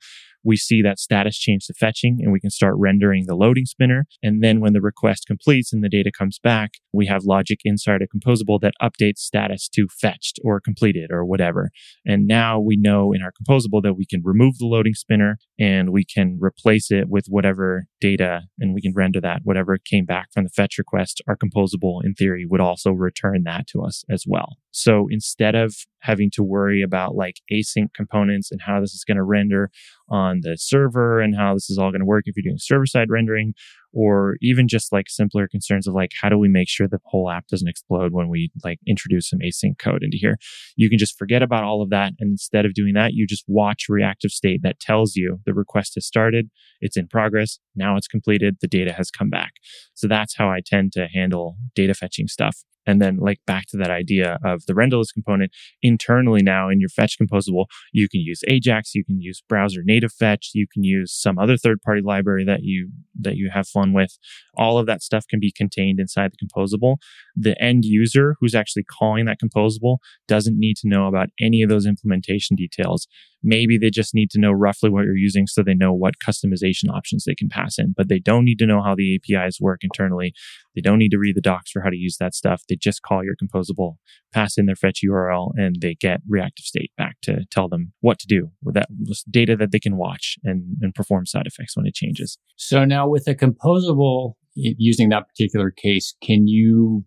we see that status change to fetching and we can start rendering the loading spinner. And then when the request completes and the data comes back, we have logic inside a composable that updates status to fetched or completed or whatever. And now we know in our composable that we can remove the loading spinner and we can replace it with whatever data and we can render that whatever came back from the fetch request. Our composable in theory would also return that to us as well. So instead of having to worry about like async components and how this is going to render on the server and how this is all going to work if you're doing server side rendering or even just like simpler concerns of like how do we make sure the whole app doesn't explode when we like introduce some async code into here? You can just forget about all of that and instead of doing that you just watch reactive state that tells you the request has started it's in progress now it's completed the data has come back so that's how i tend to handle data fetching stuff and then like back to that idea of the renderless component internally now in your fetch composable, you can use Ajax, you can use browser native fetch, you can use some other third party library that you, that you have fun with. All of that stuff can be contained inside the composable. The end user who's actually calling that composable doesn't need to know about any of those implementation details. Maybe they just need to know roughly what you're using so they know what customization options they can pass in, but they don't need to know how the APIs work internally. They don't need to read the docs for how to use that stuff. They just call your composable, pass in their fetch URL, and they get reactive state back to tell them what to do with that data that they can watch and, and perform side effects when it changes. So now with a composable, using that particular case, can you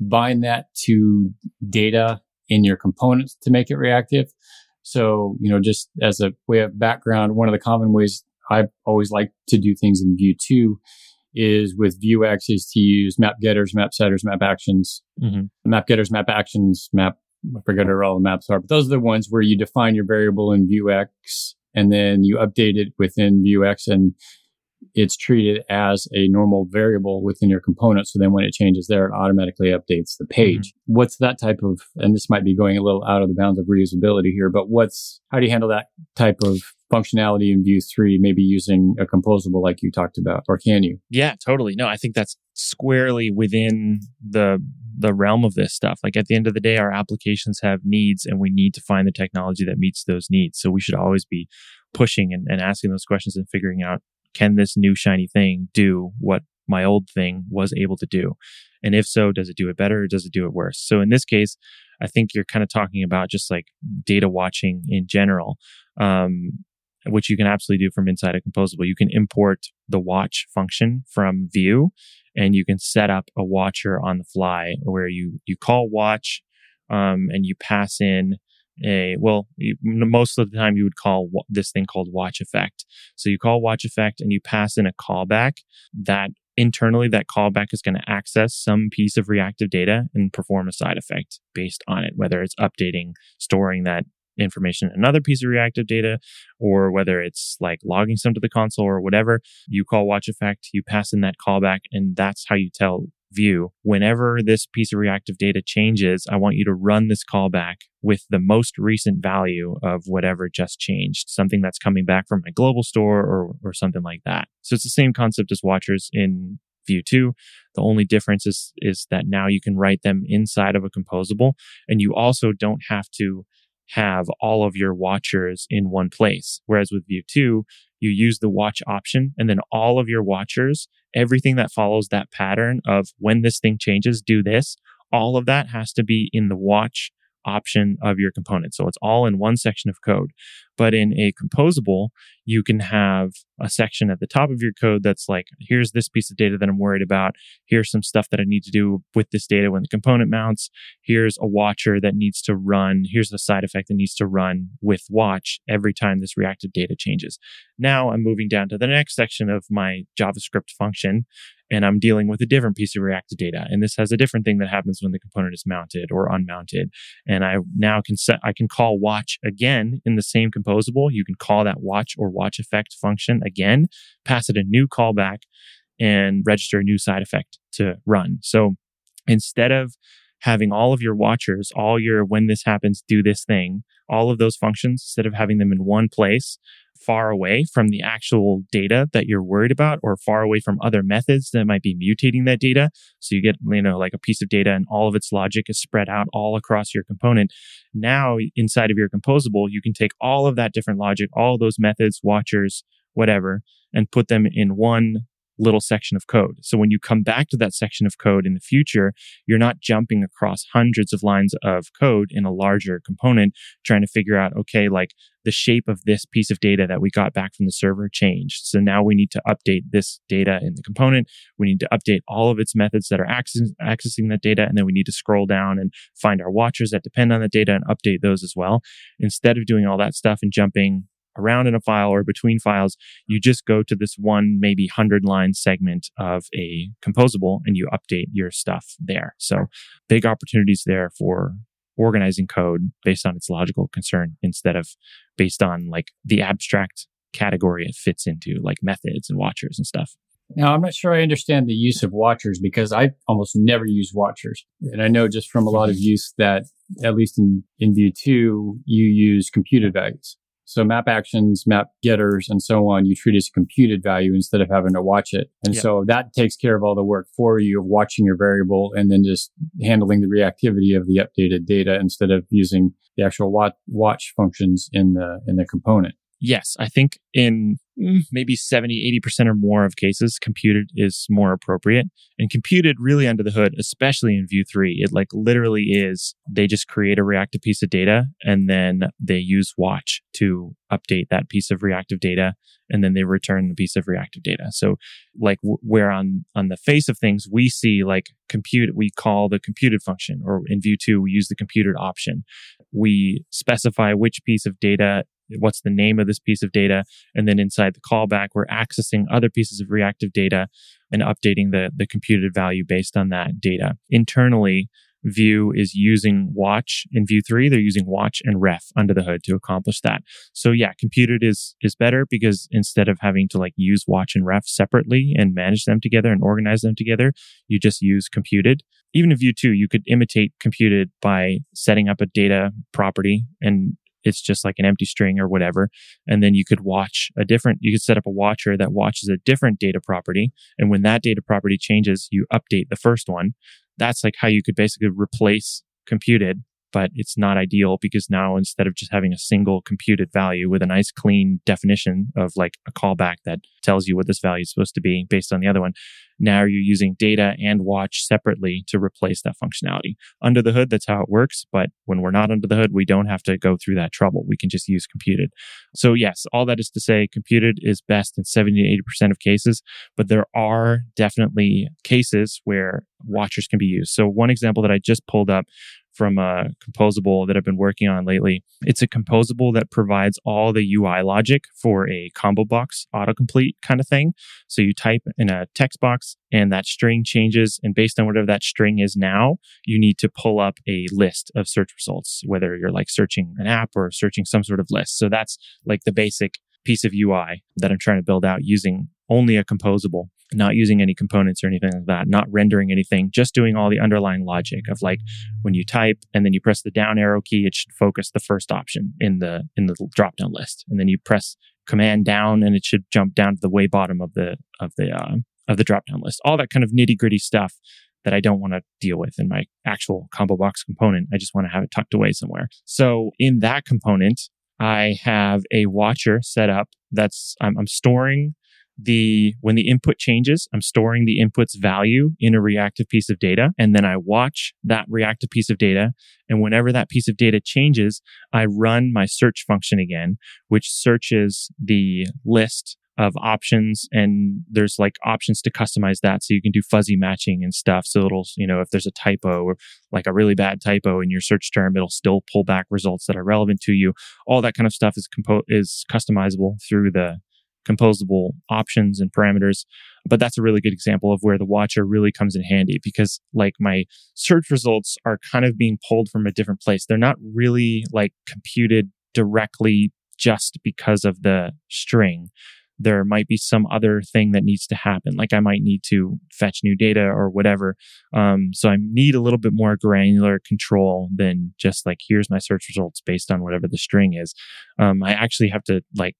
bind that to data in your components to make it reactive? So, you know, just as a way of background, one of the common ways I always like to do things in Vue 2 is with Vuex is to use map getters, map setters, map actions, mm-hmm. map getters, map actions, map, I forget what all the maps are, but those are the ones where you define your variable in Vuex and then you update it within Vuex and it's treated as a normal variable within your component. So then when it changes there, it automatically updates the page. Mm-hmm. What's that type of, and this might be going a little out of the bounds of reusability here, but what's, how do you handle that type of functionality in Vue 3, maybe using a composable like you talked about, or can you? Yeah, totally. No, I think that's squarely within the the realm of this stuff. Like at the end of the day, our applications have needs and we need to find the technology that meets those needs. So we should always be pushing and, and asking those questions and figuring out can this new shiny thing do what my old thing was able to do? And if so, does it do it better or does it do it worse? So in this case, I think you're kind of talking about just like data watching in general, um, which you can absolutely do from inside a composable. You can import the watch function from Vue and you can set up a watcher on the fly where you, you call watch, um, and you pass in a well you, most of the time you would call this thing called watch effect so you call watch effect and you pass in a callback that internally that callback is going to access some piece of reactive data and perform a side effect based on it whether it's updating storing that information another piece of reactive data or whether it's like logging some to the console or whatever you call watch effect you pass in that callback and that's how you tell Vue whenever this piece of reactive data changes, I want you to run this callback with the most recent value of whatever just changed, something that's coming back from my global store or, or something like that. So it's the same concept as watchers in Vue 2. The only difference is, is that now you can write them inside of a composable and you also don't have to have all of your watchers in one place. Whereas with Vue 2, you use the watch option and then all of your watchers, everything that follows that pattern of when this thing changes, do this, all of that has to be in the watch option of your component. So it's all in one section of code. But in a composable, you can have a section at the top of your code that's like, here's this piece of data that I'm worried about. Here's some stuff that I need to do with this data when the component mounts. Here's a watcher that needs to run. Here's the side effect that needs to run with watch every time this reactive data changes. Now I'm moving down to the next section of my JavaScript function and I'm dealing with a different piece of reactive data. And this has a different thing that happens when the component is mounted or unmounted. And I now can set, I can call watch again in the same composable. You can call that watch or watch effect function again, pass it a new callback and register a new side effect to run. So instead of having all of your watchers, all your when this happens, do this thing, all of those functions, instead of having them in one place, far away from the actual data that you're worried about or far away from other methods that might be mutating that data. So you get, you know, like a piece of data and all of its logic is spread out all across your component. Now inside of your composable, you can take all of that different logic, all those methods, watchers, whatever, and put them in one little section of code. So when you come back to that section of code in the future, you're not jumping across hundreds of lines of code in a larger component trying to figure out, okay, like the shape of this piece of data that we got back from the server changed. So now we need to update this data in the component. We need to update all of its methods that are accessing, accessing that data. And then we need to scroll down and find our watchers that depend on the data and update those as well. Instead of doing all that stuff and jumping around in a file or between files, you just go to this one, maybe 100 line segment of a composable and you update your stuff there. So big opportunities there for organizing code based on its logical concern instead of based on like the abstract category it fits into, like methods and watchers and stuff. Now, I'm not sure I understand the use of watchers because I almost never use watchers. And I know just from a lot of mm-hmm. use that, at least in, in Vue 2, you use computed values. So map actions, map getters, and so on, you treat as a computed value instead of having to watch it. And yep. so that takes care of all the work for you of watching your variable and then just handling the reactivity of the updated data instead of using the actual watch, watch functions in the, in the component. Yes, I think in maybe 70, 80% or more of cases, computed is more appropriate. And computed really under the hood, especially in Vue 3, it like literally is they just create a reactive piece of data and then they use watch to update that piece of reactive data and then they return the piece of reactive data. So like w- where on, on the face of things, we see like compute, we call the computed function or in Vue 2, we use the computed option. We specify which piece of data what's the name of this piece of data and then inside the callback we're accessing other pieces of reactive data and updating the the computed value based on that data. Internally Vue is using watch in Vue 3 they're using watch and ref under the hood to accomplish that. So yeah computed is is better because instead of having to like use watch and ref separately and manage them together and organize them together you just use computed. Even in Vue 2 you could imitate computed by setting up a data property and it's just like an empty string or whatever. And then you could watch a different, you could set up a watcher that watches a different data property. And when that data property changes, you update the first one. That's like how you could basically replace computed but it's not ideal because now instead of just having a single computed value with a nice clean definition of like a callback that tells you what this value is supposed to be based on the other one, now you're using data and watch separately to replace that functionality. Under the hood, that's how it works. But when we're not under the hood, we don't have to go through that trouble. We can just use computed. So yes, all that is to say computed is best in 70 to 80% of cases, but there are definitely cases where watchers can be used. So one example that I just pulled up from a composable that I've been working on lately. It's a composable that provides all the UI logic for a combo box autocomplete kind of thing. So you type in a text box and that string changes. And based on whatever that string is now, you need to pull up a list of search results, whether you're like searching an app or searching some sort of list. So that's like the basic piece of UI that I'm trying to build out using only a composable, not using any components or anything like that, not rendering anything, just doing all the underlying logic of like when you type and then you press the down arrow key, it should focus the first option in the in the drop down list, and then you press command down and it should jump down to the way bottom of the of the uh, of the drop down list. All that kind of nitty gritty stuff that I don't want to deal with in my actual combo box component. I just want to have it tucked away somewhere. So in that component, I have a watcher set up that's I'm, I'm storing the when the input changes, I'm storing the input's value in a reactive piece of data. And then I watch that reactive piece of data. And whenever that piece of data changes, I run my search function again, which searches the list of options and there's like options to customize that so you can do fuzzy matching and stuff so it'll you know if there's a typo or like a really bad typo in your search term it'll still pull back results that are relevant to you all that kind of stuff is compo- is customizable through the composable options and parameters. But that's a really good example of where the watcher really comes in handy because like my search results are kind of being pulled from a different place. They're not really like computed directly just because of the string. there might be some other thing that needs to happen. Like I might need to fetch new data or whatever. Um, so I need a little bit more granular control than just like, here's my search results based on whatever the string is. Um, I actually have to like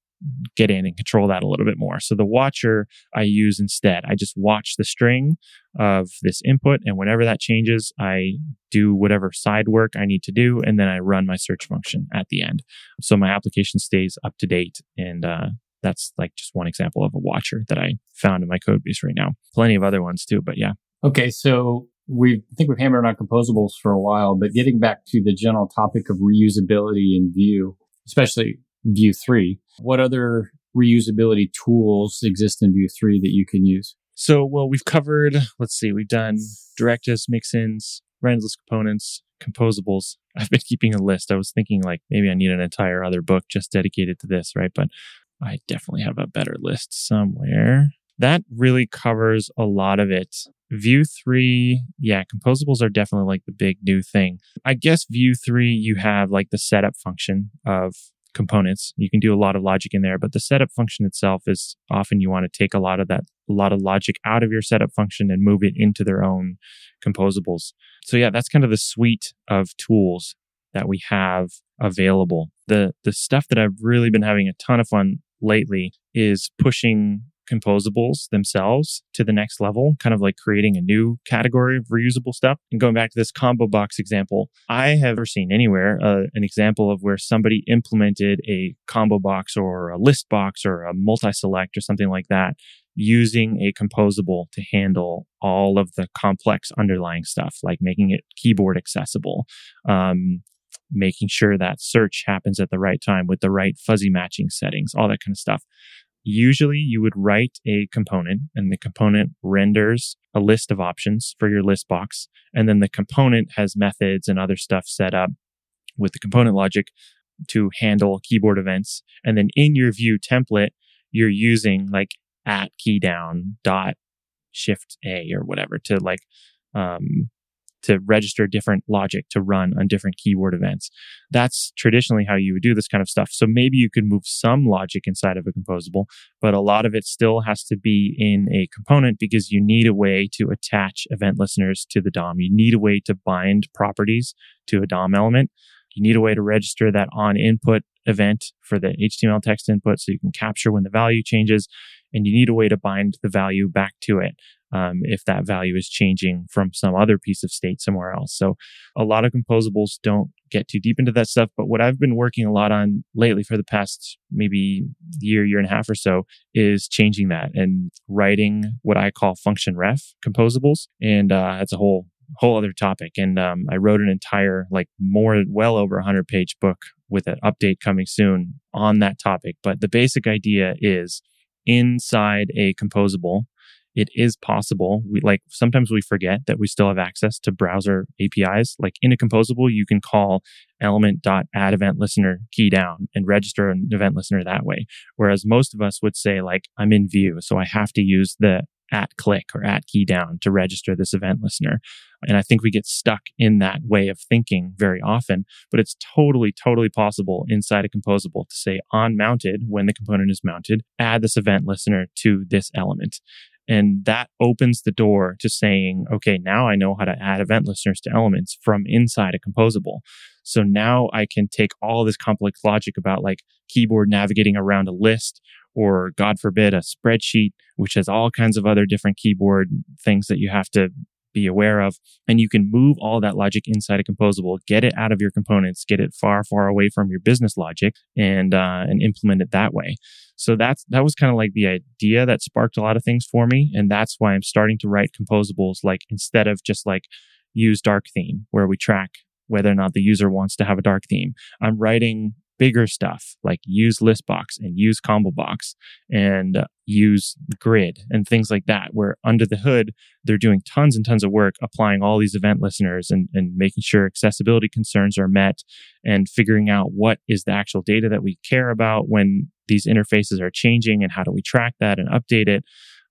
get in and control that a little bit more. So the watcher I use instead. I just watch the string of this input and whenever that changes, I do whatever side work I need to do and then I run my search function at the end. So my application stays up to date and uh, that's like just one example of a watcher that I found in my code base right now. Plenty of other ones too, but yeah. Okay, so we think we've hammered on composables for a while, but getting back to the general topic of reusability in Vue, especially Vue 3. What other reusability tools exist in Vue 3 that you can use? So, well, we've covered, let's see, we've done directives, mixins, renderless components, composables. I've been keeping a list. I was thinking like maybe I need an entire other book just dedicated to this, right? But I definitely have a better list somewhere. That really covers a lot of it. Vue 3, yeah, composables are definitely like the big new thing. I guess Vue 3, you have like the setup function of components. You can do a lot of logic in there, but the setup function itself is often you want to take a lot of that, a lot of logic out of your setup function and move it into their own composables. So yeah, that's kind of the suite of tools that we have available. The, the stuff that I've really been having a ton of fun lately is pushing composables themselves to the next level, kind of like creating a new category of reusable stuff. And going back to this combo box example, I have never seen anywhere uh, an example of where somebody implemented a combo box or a list box or a multi select or something like that using a composable to handle all of the complex underlying stuff, like making it keyboard accessible, um, making sure that search happens at the right time with the right fuzzy matching settings, all that kind of stuff. Usually you would write a component and the component renders a list of options for your list box. And then the component has methods and other stuff set up with the component logic to handle keyboard events. And then in your view template, you're using like at key down dot shift A or whatever to like, um, to register different logic to run on different keyword events. That's traditionally how you would do this kind of stuff. So maybe you could move some logic inside of a composable, but a lot of it still has to be in a component because you need a way to attach event listeners to the DOM. You need a way to bind properties to a DOM element. You need a way to register that on input event for the HTML text input so you can capture when the value changes. And you need a way to bind the value back to it um, if that value is changing from some other piece of state somewhere else. So a lot of composables don't get too deep into that stuff. But what I've been working a lot on lately for the past maybe year, year and a half or so is changing that and writing what I call function ref composables. And uh, a whole whole other topic. And um, I wrote an entire, like more, well over a hundred page book with an update coming soon on that topic. But the basic idea is inside a composable, it is possible. We like sometimes we forget that we still have access to browser APIs. Like in a composable, you can call element.add event listener key down and register an event listener that way. Whereas most of us would say like, I'm in Vue. so I have to use the at click or at key down to register this event listener. And I think we get stuck in that way of thinking very often, but it's totally, totally possible inside a composable to say on mounted when the component is mounted, add this event listener to this element. And that opens the door to saying, okay, now I know how to add event listeners to elements from inside a composable. So now I can take all this complex logic about like keyboard navigating around a list or God forbid a spreadsheet, which has all kinds of other different keyboard things that you have to be aware of. And you can move all that logic inside a composable, get it out of your components, get it far, far away from your business logic and, uh, and implement it that way. So that's, that was kind of like the idea that sparked a lot of things for me. And that's why I'm starting to write composables like instead of just like use dark theme where we track whether or not the user wants to have a dark theme. I'm writing bigger stuff like use listbox and use combo box and uh, use grid and things like that where under the hood they're doing tons and tons of work applying all these event listeners and, and making sure accessibility concerns are met and figuring out what is the actual data that we care about when these interfaces are changing and how do we track that and update it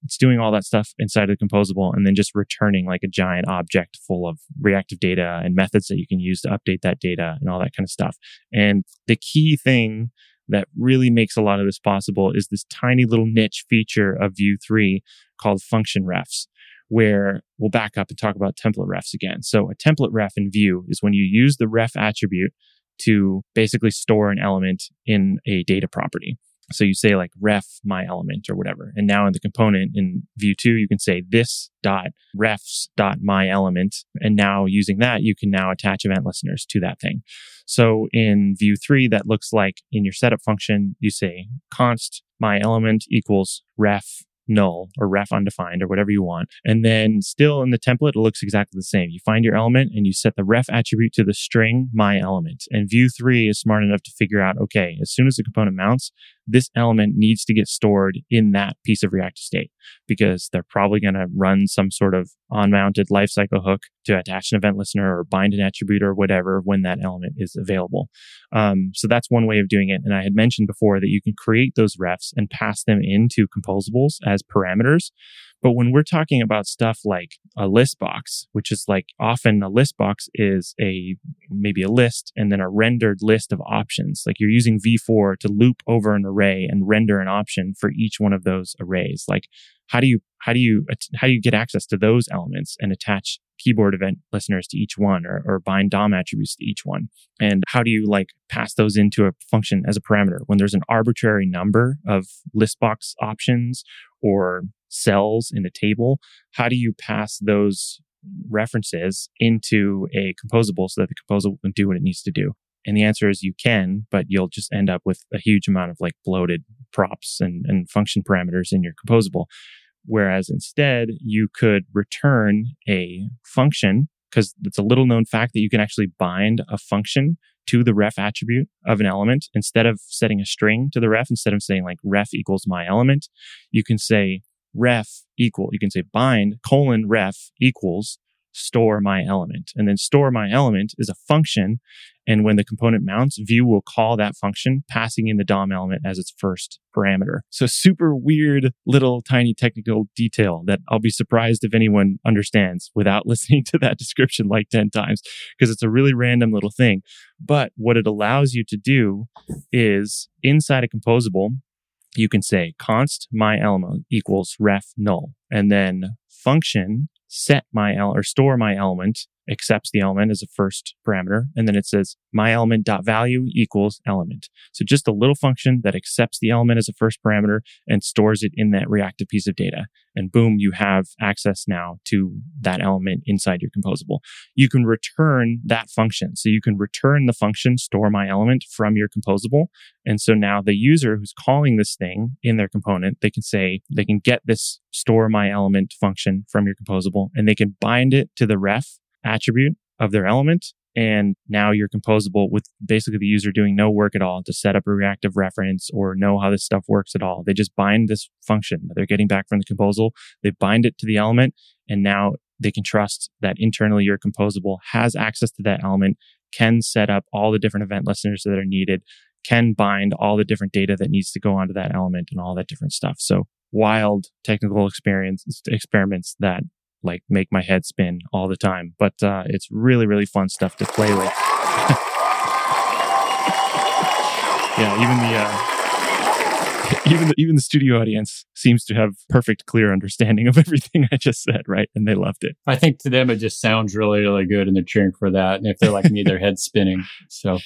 it's doing all that stuff inside of the composable and then just returning like a giant object full of reactive data and methods that you can use to update that data and all that kind of stuff. And the key thing that really makes a lot of this possible is this tiny little niche feature of Vue 3 called function refs, where we'll back up and talk about template refs again. So a template ref in Vue is when you use the ref attribute to basically store an element in a data property. So you say like ref my element or whatever. And now in the component in Vue 2, you can say this dot refs dot my element. And now using that, you can now attach event listeners to that thing. So in Vue 3, that looks like in your setup function, you say const my element equals ref null or ref undefined or whatever you want. And then still in the template, it looks exactly the same. You find your element and you set the ref attribute to the string my element. And Vue 3 is smart enough to figure out, okay, as soon as the component mounts, this element needs to get stored in that piece of reactive state because they're probably going to run some sort of on mounted lifecycle hook to attach an event listener or bind an attribute or whatever when that element is available. Um, so that's one way of doing it. And I had mentioned before that you can create those refs and pass them into composables as parameters. But when we're talking about stuff like a list box, which is like often a list box is a maybe a list and then a rendered list of options. Like you're using v-for to loop over an array and render an option for each one of those arrays. Like how do you how do you how do you get access to those elements and attach keyboard event listeners to each one or, or bind DOM attributes to each one? And how do you like pass those into a function as a parameter when there's an arbitrary number of list box options or cells in a table? How do you pass those references into a composable so that the composable can do what it needs to do? And the answer is you can, but you'll just end up with a huge amount of like bloated props and, and function parameters in your composable. Whereas instead you could return a function because it's a little known fact that you can actually bind a function to the ref attribute of an element instead of setting a string to the ref instead of saying like ref equals my element you can say ref equal you can say bind colon ref equals store my element. And then store my element is a function. And when the component mounts, Vue will call that function, passing in the DOM element as its first parameter. So super weird little tiny technical detail that I'll be surprised if anyone understands without listening to that description like 10 times, because it's a really random little thing. But what it allows you to do is inside a composable, you can say const my element equals ref null and then function set my el- or store my element accepts the element as a first parameter. And then it says my element dot value equals element. So just a little function that accepts the element as a first parameter and stores it in that reactive piece of data. And boom, you have access now to that element inside your composable. You can return that function. So you can return the function store my element from your composable. And so now the user who's calling this thing in their component, they can say, they can get this store my element function from your composable and they can bind it to the ref attribute of their element. And now you're composable with basically the user doing no work at all to set up a reactive reference or know how this stuff works at all. They just bind this function that they're getting back from the composable. They bind it to the element and now they can trust that internally your composable has access to that element, can set up all the different event listeners that are needed, can bind all the different data that needs to go onto that element and all that different stuff. So wild technical experience experiments that like make my head spin all the time. But uh, it's really, really fun stuff to play with. yeah, even the uh, even the, even the studio audience seems to have perfect, clear understanding of everything I just said, right? And they loved it. I think to them it just sounds really, really good, and they're cheering for that. And if they're like me, their head's spinning. So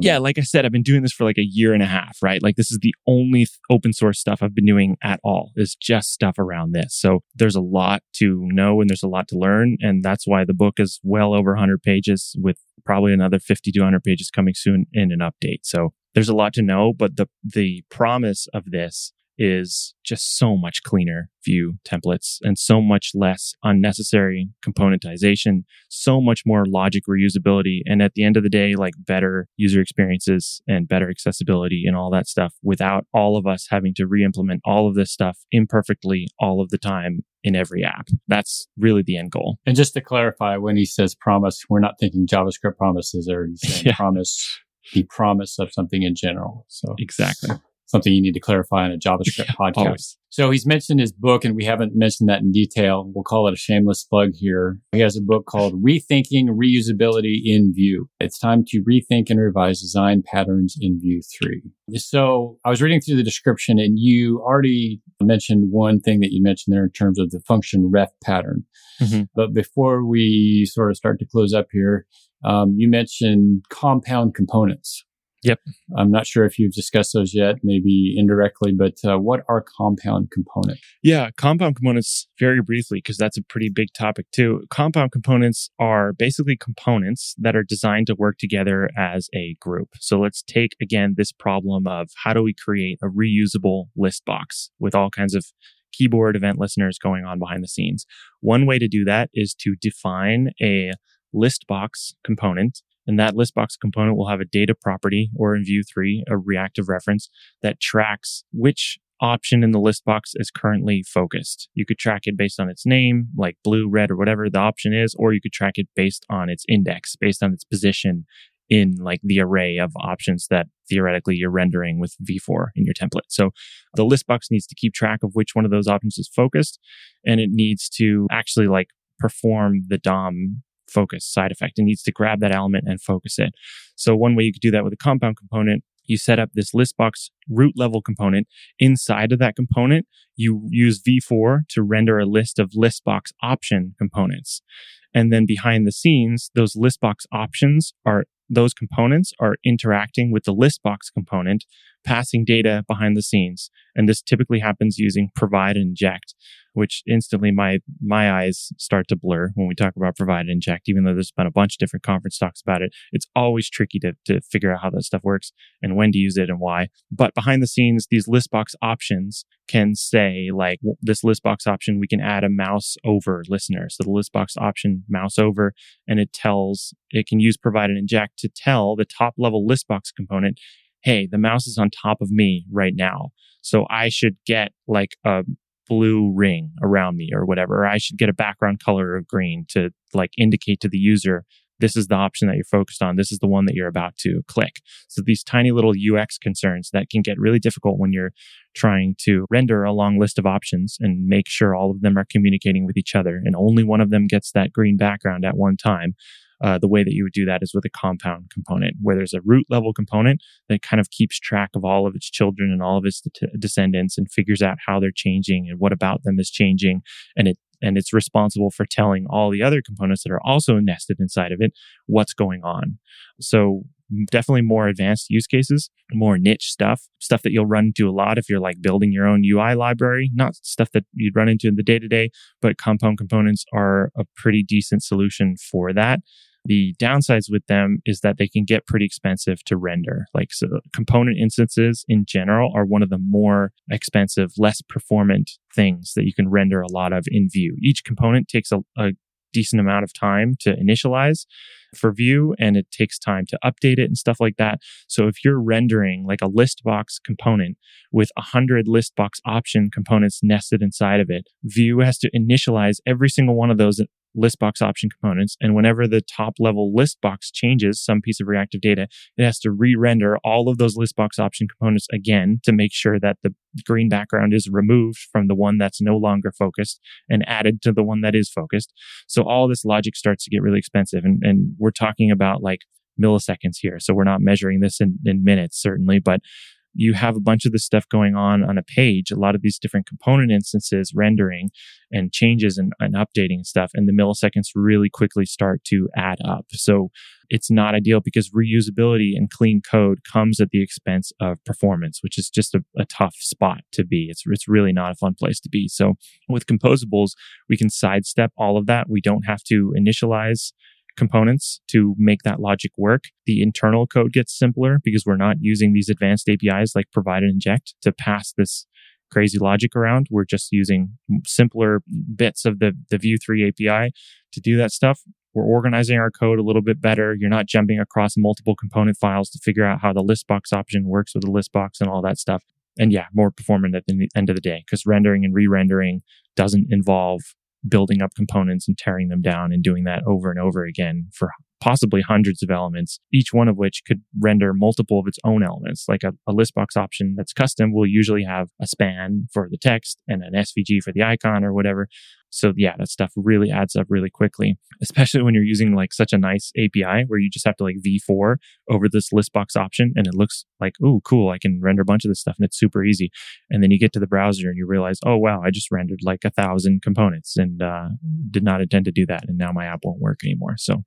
yeah, like I said, I've been doing this for like a year and a half, right? Like this is the only open source stuff I've been doing at all is just stuff around this. So there's a lot to know and there's a lot to learn. And that's why the book is well over 100 pages with probably another 50 to 100 pages coming soon in an update. So there's a lot to know, but the, the promise of this is just so much cleaner Vue templates and so much less unnecessary componentization, so much more logic reusability. And at the end of the day, like better user experiences and better accessibility and all that stuff without all of us having to re-implement all of this stuff imperfectly all of the time in every app. That's really the end goal. And just to clarify, when he says promise, we're not thinking JavaScript promises or he's saying yeah. promise, the promise of something in general. So exactly. Something you need to clarify on a JavaScript podcast. always. So he's mentioned his book, and we haven't mentioned that in detail. We'll call it a shameless plug here. He has a book called Rethinking Reusability in Vue. It's time to rethink and revise design patterns in Vue 3. So I was reading through the description, and you already mentioned one thing that you mentioned there in terms of the function ref pattern. Mhm. But before we sort of start to close up here, um, you mentioned compound components. Yep. I'm not sure if you've discussed those yet, maybe indirectly, but uh, what are compound components? Yeah, compound components, very briefly, because that's a pretty big topic too. Compound components are basically components that are designed to work together as a group. So let's take again this problem of how do we create a reusable list box with all kinds of keyboard event listeners going on behind the scenes. One way to do that is to define a list box component. And that list box component will have a data property or in Vue 3, a reactive reference that tracks which option in the list box is currently focused. You could track it based on its name, like blue, red, or whatever the option is, or you could track it based on its index, based on its position in like the array of options that theoretically you're rendering with v-for in your template. So the list box needs to keep track of which one of those options is focused and it needs to actually like perform the DOM focus side effect. It needs to grab that element and focus it. So one way you could do that with a compound component, you set up this list box root level component. Inside of that component, you use v-for to render a list of list box option components. And then behind the scenes, those list box options are those components are interacting with the list box component, passing data behind the scenes. And this typically happens using provide and inject, which instantly my my eyes start to blur when we talk about provide and inject, even though there's been a bunch of different conference talks about it. It's always tricky to, to figure out how that stuff works and when to use it and why. But behind the scenes, these list box options can say like this list box option, we can add a mouse over listener. So the list box option mouse over and it tells, it can use provide and inject to tell the top level list box component, Hey, the mouse is on top of me right now. So I should get like a blue ring around me or whatever. Or I should get a background color of green to like indicate to the user this is the option that you're focused on. This is the one that you're about to click. So these tiny little UX concerns that can get really difficult when you're trying to render a long list of options and make sure all of them are communicating with each other and only one of them gets that green background at one time. Uh, the way that you would do that is with a compound component where there's a root level component that kind of keeps track of all of its children and all of its de- descendants and figures out how they're changing and what about them is changing. And it and it's responsible for telling all the other components that are also nested inside of it what's going on. So definitely more advanced use cases, more niche stuff, stuff that you'll run into a lot if you're like building your own UI library, not stuff that you'd run into in the day to day, but compound components are a pretty decent solution for that. The downsides with them is that they can get pretty expensive to render. Like so component instances in general are one of the more expensive, less performant things that you can render a lot of in Vue. Each component takes a, a decent amount of time to initialize for Vue and it takes time to update it and stuff like that. So if you're rendering like a list box component with a hundred list box option components nested inside of it, Vue has to initialize every single one of those list box option components. And whenever the top level list box changes some piece of reactive data, it has to re-render all of those list box option components again to make sure that the green background is removed from the one that's no longer focused and added to the one that is focused. So all this logic starts to get really expensive. And, and we're talking about like milliseconds here. So we're not measuring this in, in minutes, certainly, but you have a bunch of this stuff going on on a page, a lot of these different component instances rendering and changes and, and updating and stuff. And the milliseconds really quickly start to add up. So it's not ideal because reusability and clean code comes at the expense of performance, which is just a, a tough spot to be. It's, it's really not a fun place to be. So with composables, we can sidestep all of that. We don't have to initialize components to make that logic work. The internal code gets simpler because we're not using these advanced APIs like provide and inject to pass this crazy logic around. We're just using simpler bits of the, the Vue 3 API to do that stuff. We're organizing our code a little bit better. You're not jumping across multiple component files to figure out how the list box option works with the list box and all that stuff. And yeah, more performant at the end of the day because rendering and re-rendering doesn't involve building up components and tearing them down and doing that over and over again for possibly hundreds of elements, each one of which could render multiple of its own elements. Like a, a list box option that's custom will usually have a span for the text and an SVG for the icon or whatever. So yeah, that stuff really adds up really quickly, especially when you're using like such a nice API where you just have to like v-for over this list box option and it looks like, oh, cool. I can render a bunch of this stuff and it's super easy. And then you get to the browser and you realize, oh, wow, I just rendered like a thousand components and uh, did not intend to do that. And now my app won't work anymore. So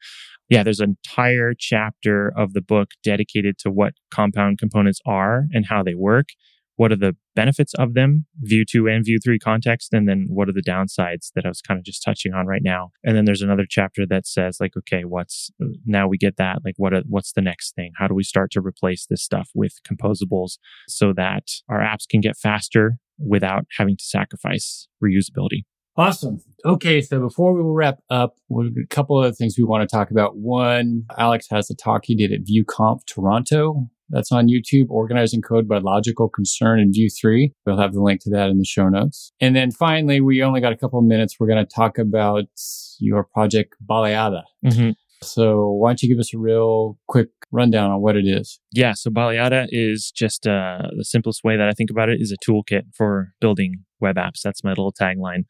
yeah, there's an entire chapter of the book dedicated to what compound components are and how they work what are the benefits of them, Vue two and Vue three context, and then what are the downsides that I was kind of just touching on right now. And then there's another chapter that says like, okay, what's now we get that, like what, what's the next thing? How do we start to replace this stuff with composables so that our apps can get faster without having to sacrifice reusability? Awesome. Okay, so before we wrap up, a couple of things we want to talk about. One, Alex has a talk he did at VueConf Toronto that's on YouTube, Organizing Code by Logical Concern in Vue 3. We'll have the link to that in the show notes. And then finally, we only got a couple of minutes. We're going to talk about your project Baleada. Mm-hmm. So why don't you give us a real quick rundown on what it is? Yeah, so Baleada is just uh, the simplest way that I think about it is a toolkit for building web apps. That's my little tagline.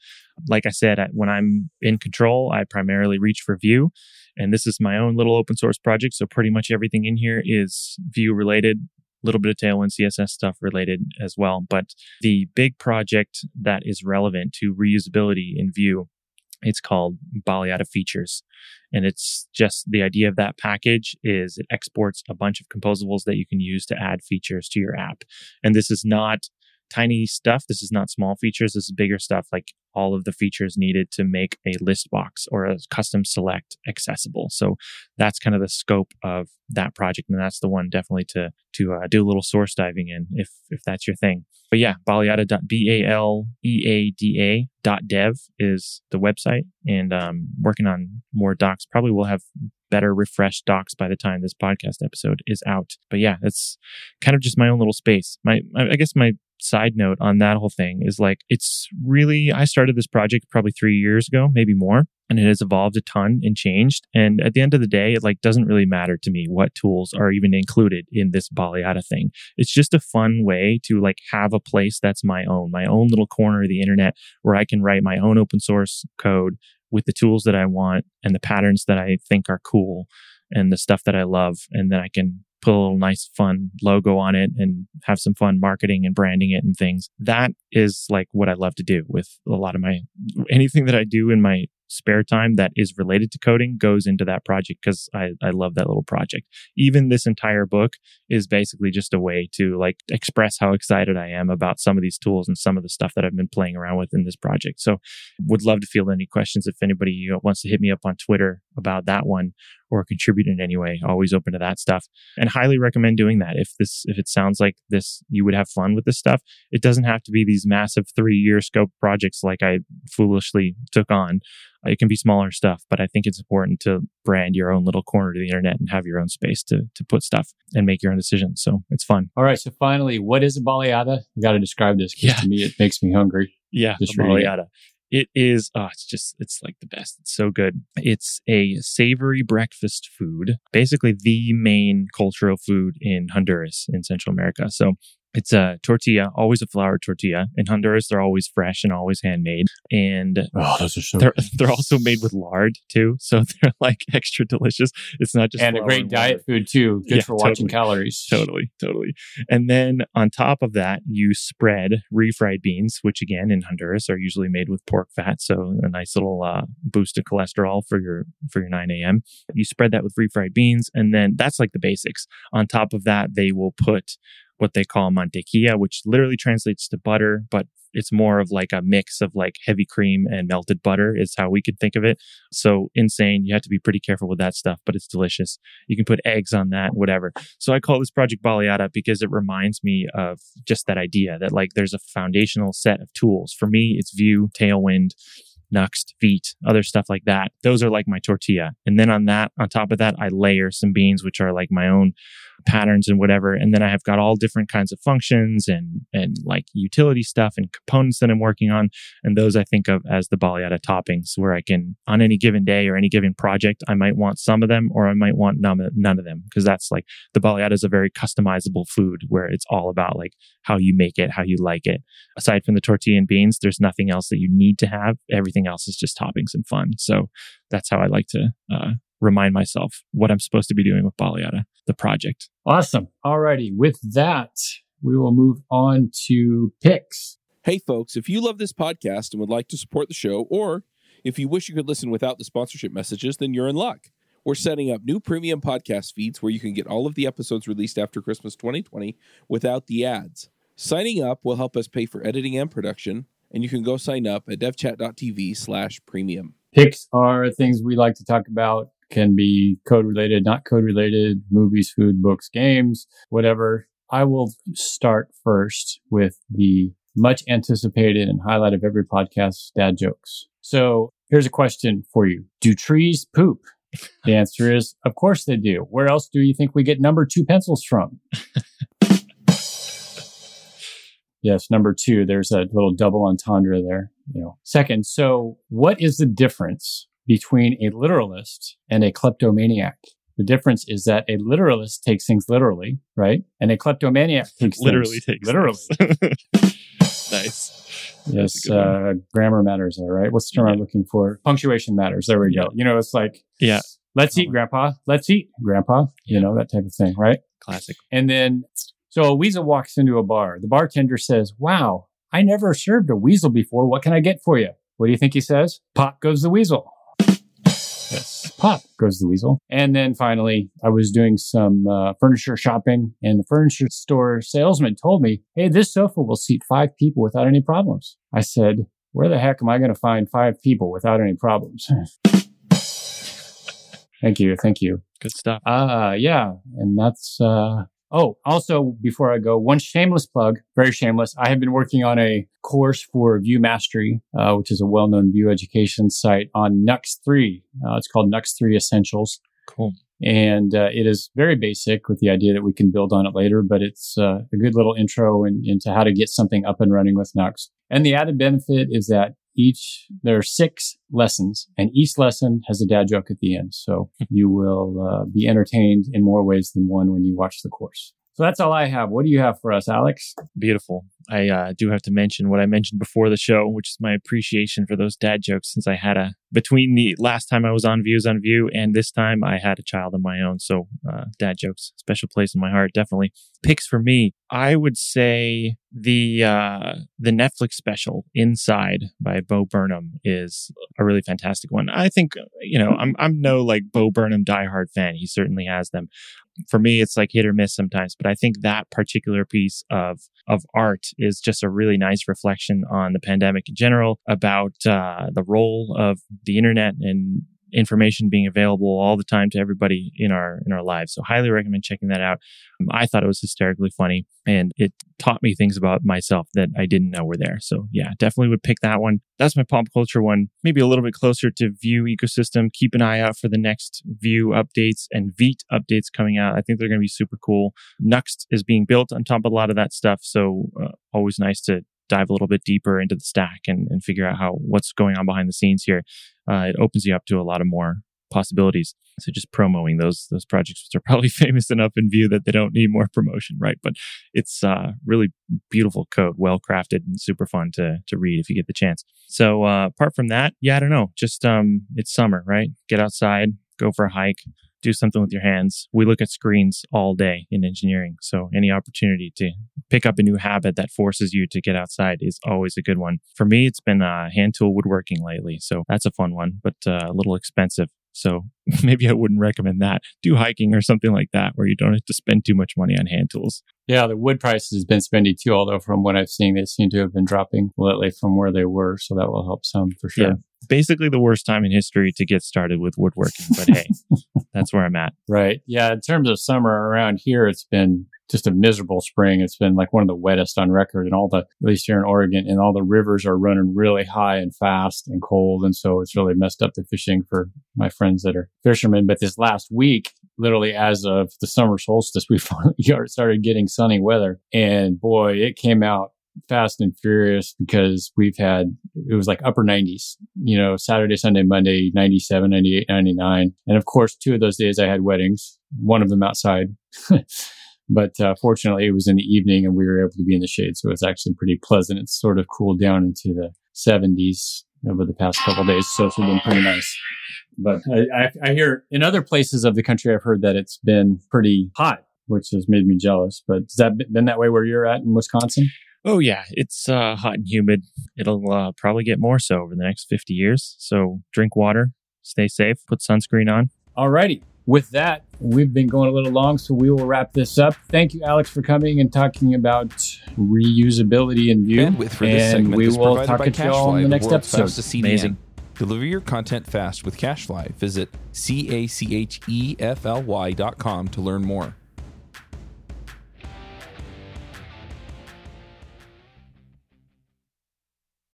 Like I said, when I'm in control, I primarily reach for Vue. And this is my own little open source project. So pretty much everything in here is Vue related, a little bit of Tailwind CSS stuff related as well. But the big project that is relevant to reusability in Vue, it's called Baleada Features. And it's just the idea of that package is it exports a bunch of composables that you can use to add features to your app. And this is not tiny stuff. This is not small features. This is bigger stuff like all of the features needed to make a list box or a custom select accessible. So that's kind of the scope of that project. And that's the one definitely to, to uh, do a little source diving in if, if that's your thing. But yeah, baleada.b-a-l-e-a-d-a dot dev is the website and, um, working on more docs. Probably will have better refreshed docs by the time this podcast episode is out. But yeah, it's kind of just my own little space. My, I guess my side note on that whole thing is like, it's really, I started this project probably three years ago, maybe more, and it has evolved a ton and changed. And at the end of the day, it like doesn't really matter to me what tools are even included in this Baleada thing. It's just a fun way to like have a place that's my own, my own little corner of the internet where I can write my own open source code with the tools that I want and the patterns that I think are cool and the stuff that I love. And then I can put a little nice fun logo on it and have some fun marketing and branding it and things. That is like what I love to do with a lot of my anything that I do in my spare time that is related to coding goes into that project because I, I love that little project. Even this entire book is basically just a way to like express how excited I am about some of these tools and some of the stuff that I've been playing around with in this project. So would love to field any questions if anybody wants to hit me up on Twitter about that one or contribute in any way. Always open to that stuff and highly recommend doing that. If this, if it sounds like this, you would have fun with this stuff. It doesn't have to be these massive three year scope projects like I foolishly took on. It can be smaller stuff, but I think it's important to brand your own little corner to the internet and have your own space to, to put stuff and make your own decisions. So it's fun. All right. So finally, what is a baleada? You got to describe this because yeah. to me, it makes me hungry. Yeah. Just a baleada. It is, oh, it's just, it's like the best. It's so good. It's a savory breakfast food, basically the main cultural food in Honduras in Central America. So it's a tortilla, always a flour tortilla. In Honduras, they're always fresh and always handmade. And oh, those are so they're, they're also made with lard too. So they're like extra delicious. It's not just and a great diet food too. Good yeah, for watching calories. Totally, totally. And then on top of that, you spread refried beans, which again in Honduras are usually made with pork fat. So a nice little uh, boost of cholesterol for your for your 9 a.m. You spread that with refried beans, and then that's like the basics. On top of that, they will put what they call mantequilla, which literally translates to butter, but it's more of like a mix of like heavy cream and melted butter is how we could think of it. So insane. You have to be pretty careful with that stuff, but it's delicious. You can put eggs on that, whatever. So I call this project Baleada because it reminds me of just that idea that like there's a foundational set of tools. For me, it's Vue, Tailwind, Nuxt, Vite, other stuff like that. Those are like my tortilla. And then on that, on top of that, I layer some beans, which are like my own patterns and whatever. And then I have got all different kinds of functions and, and like utility stuff and components that I'm working on. And those I think of as the Baleada toppings where I can, on any given day or any given project, I might want some of them or I might want none, none of them. Cause that's like the Baleada is a very customizable food where it's all about like how you make it, how you like it. Aside from the tortilla and beans, there's nothing else that you need to have. Everything else is just toppings and fun. So that's how I like to uh, remind myself what I'm supposed to be doing with Baleada, the project. Awesome. Alrighty. With that, we will move on to picks. Hey, folks, if you love this podcast and would like to support the show, or if you wish you could listen without the sponsorship messages, then you're in luck. We're setting up new premium podcast feeds where you can get all of the episodes released after Christmas 2020 without the ads. Signing up will help us pay for editing and production, and you can go sign up at devchat.tv slash premium. Picks are things we like to talk about can be code related, not code related, movies, food, books, games, whatever. I will start first with the much anticipated and highlight of every podcast dad jokes. So here's a question for you. Do trees poop? The answer is, of course they do. Where else do you think we get number two pencils from? yes, number two. There's a little double entendre there. You know. Second, so what is the difference between a literalist and a kleptomaniac. The difference is that a literalist takes things literally, right? And a kleptomaniac takes literally takes literally. nice. Yes, uh, grammar matters there, right? What's the term yeah. I'm looking for? Punctuation matters. There we go. You know, it's like, yeah, let's eat, grandpa. Let's eat, grandpa. You know, that type of thing, right? Classic. And then, so a weasel walks into a bar. The bartender says, wow, I never served a weasel before. What can I get for you? What do you think he says? Pop goes the weasel. Pop goes the weasel. And then finally, I was doing some uh, furniture shopping, and the furniture store salesman told me, Hey, this sofa will seat five people without any problems. I said, Where the heck am I going to find five people without any problems? thank you. Thank you. Good stuff. Uh, yeah. And that's, uh, Oh, also before I go, one shameless plug, very shameless. I have been working on a course for Vue Mastery, uh, which is a well-known Vue education site on Nuxt 3. Uh, it's called Nuxt 3 Essentials. Cool. And uh, it is very basic with the idea that we can build on it later, but it's uh, a good little intro in, into how to get something up and running with Nuxt. And the added benefit is that each there are six lessons and each lesson has a dad joke at the end. So you will uh, be entertained in more ways than one when you watch the course. So that's all i have. What do you have for us alex? Beautiful. I uh, do have to mention what i mentioned before the show which is my appreciation for those dad jokes since i had a between the last time i was on Views on Vue and this time i had a child of my own so uh, dad jokes special place in my heart definitely picks for me i would say the uh, the Netflix special Inside by Bo Burnham is a really fantastic one. I think you know I'm I'm no like Bo Burnham diehard fan. He certainly has them. For me, it's like hit or miss sometimes, but I think that particular piece of of art is just a really nice reflection on the pandemic in general about uh, the role of the internet and information being available all the time to everybody in our in our lives. So highly recommend checking that out. Um, I thought it was hysterically funny and it taught me things about myself that I didn't know were there. So yeah, definitely would pick that one. That's my pop culture one. Maybe a little bit closer to Vue ecosystem. Keep an eye out for the next Vue updates and Vite updates coming out. I think they're going to be super cool. Nuxt is being built on top of a lot of that stuff. So uh, always nice to dive a little bit deeper into the stack and, and figure out how what's going on behind the scenes here, uh, it opens you up to a lot of more possibilities. So just promoting those those projects, which are probably famous enough in Vue that they don't need more promotion, right? But it's uh, really beautiful code, well crafted, and super fun to to read if you get the chance. So uh, apart from that, yeah, I don't know. Just um, it's summer, right? Get outside, go for a hike, do something with your hands. We look at screens all day in engineering. So any opportunity to pick up a new habit that forces you to get outside is always a good one. For me, it's been uh, hand tool woodworking lately. So that's a fun one, but uh, a little expensive. So maybe I wouldn't recommend that. Do hiking or something like that where you don't have to spend too much money on hand tools. Yeah, the wood prices has been spendy too, although from what I've seen, they seem to have been dropping lately from where they were. So that will help some for sure. Yeah, basically the worst time in history to get started with woodworking, but hey, that's where I'm at. Right. Yeah. In terms of summer around here, it's been just a miserable spring. It's been like one of the wettest on record and all the, at least here in Oregon, and all the rivers are running really high and fast and cold. And so it's really messed up the fishing for my friends that are fishermen. But this last week, literally as of the summer solstice, we finally started getting sunny weather. And boy, it came out fast and furious because we've had, it was like upper 90s, you know, Saturday, Sunday, Monday, 97, 98, 99. And of course, two of those days I had weddings, one of them outside. but uh, fortunately, it was in the evening and we were able to be in the shade. So it was actually pretty pleasant. It's sort of cooled down into the 70s over the past couple days. So it's been pretty nice. But I, I, I hear in other places of the country, I've heard that it's been pretty hot, which has made me jealous. But has that been that way where you're at in Wisconsin? Oh yeah, it's uh, hot and humid. It'll uh, probably get more so over the next 50 years. So drink water, stay safe, put sunscreen on. All righty. With that, we've been going a little long, so we will wrap this up. Thank you, Alex, for coming and talking about reusability in Vue. Bandwidth for this segment we is will provided talk by to you all in the next episode. Amazing. Deliver your content fast with CacheFly. Visit C A C H E F L Y dot com to learn more.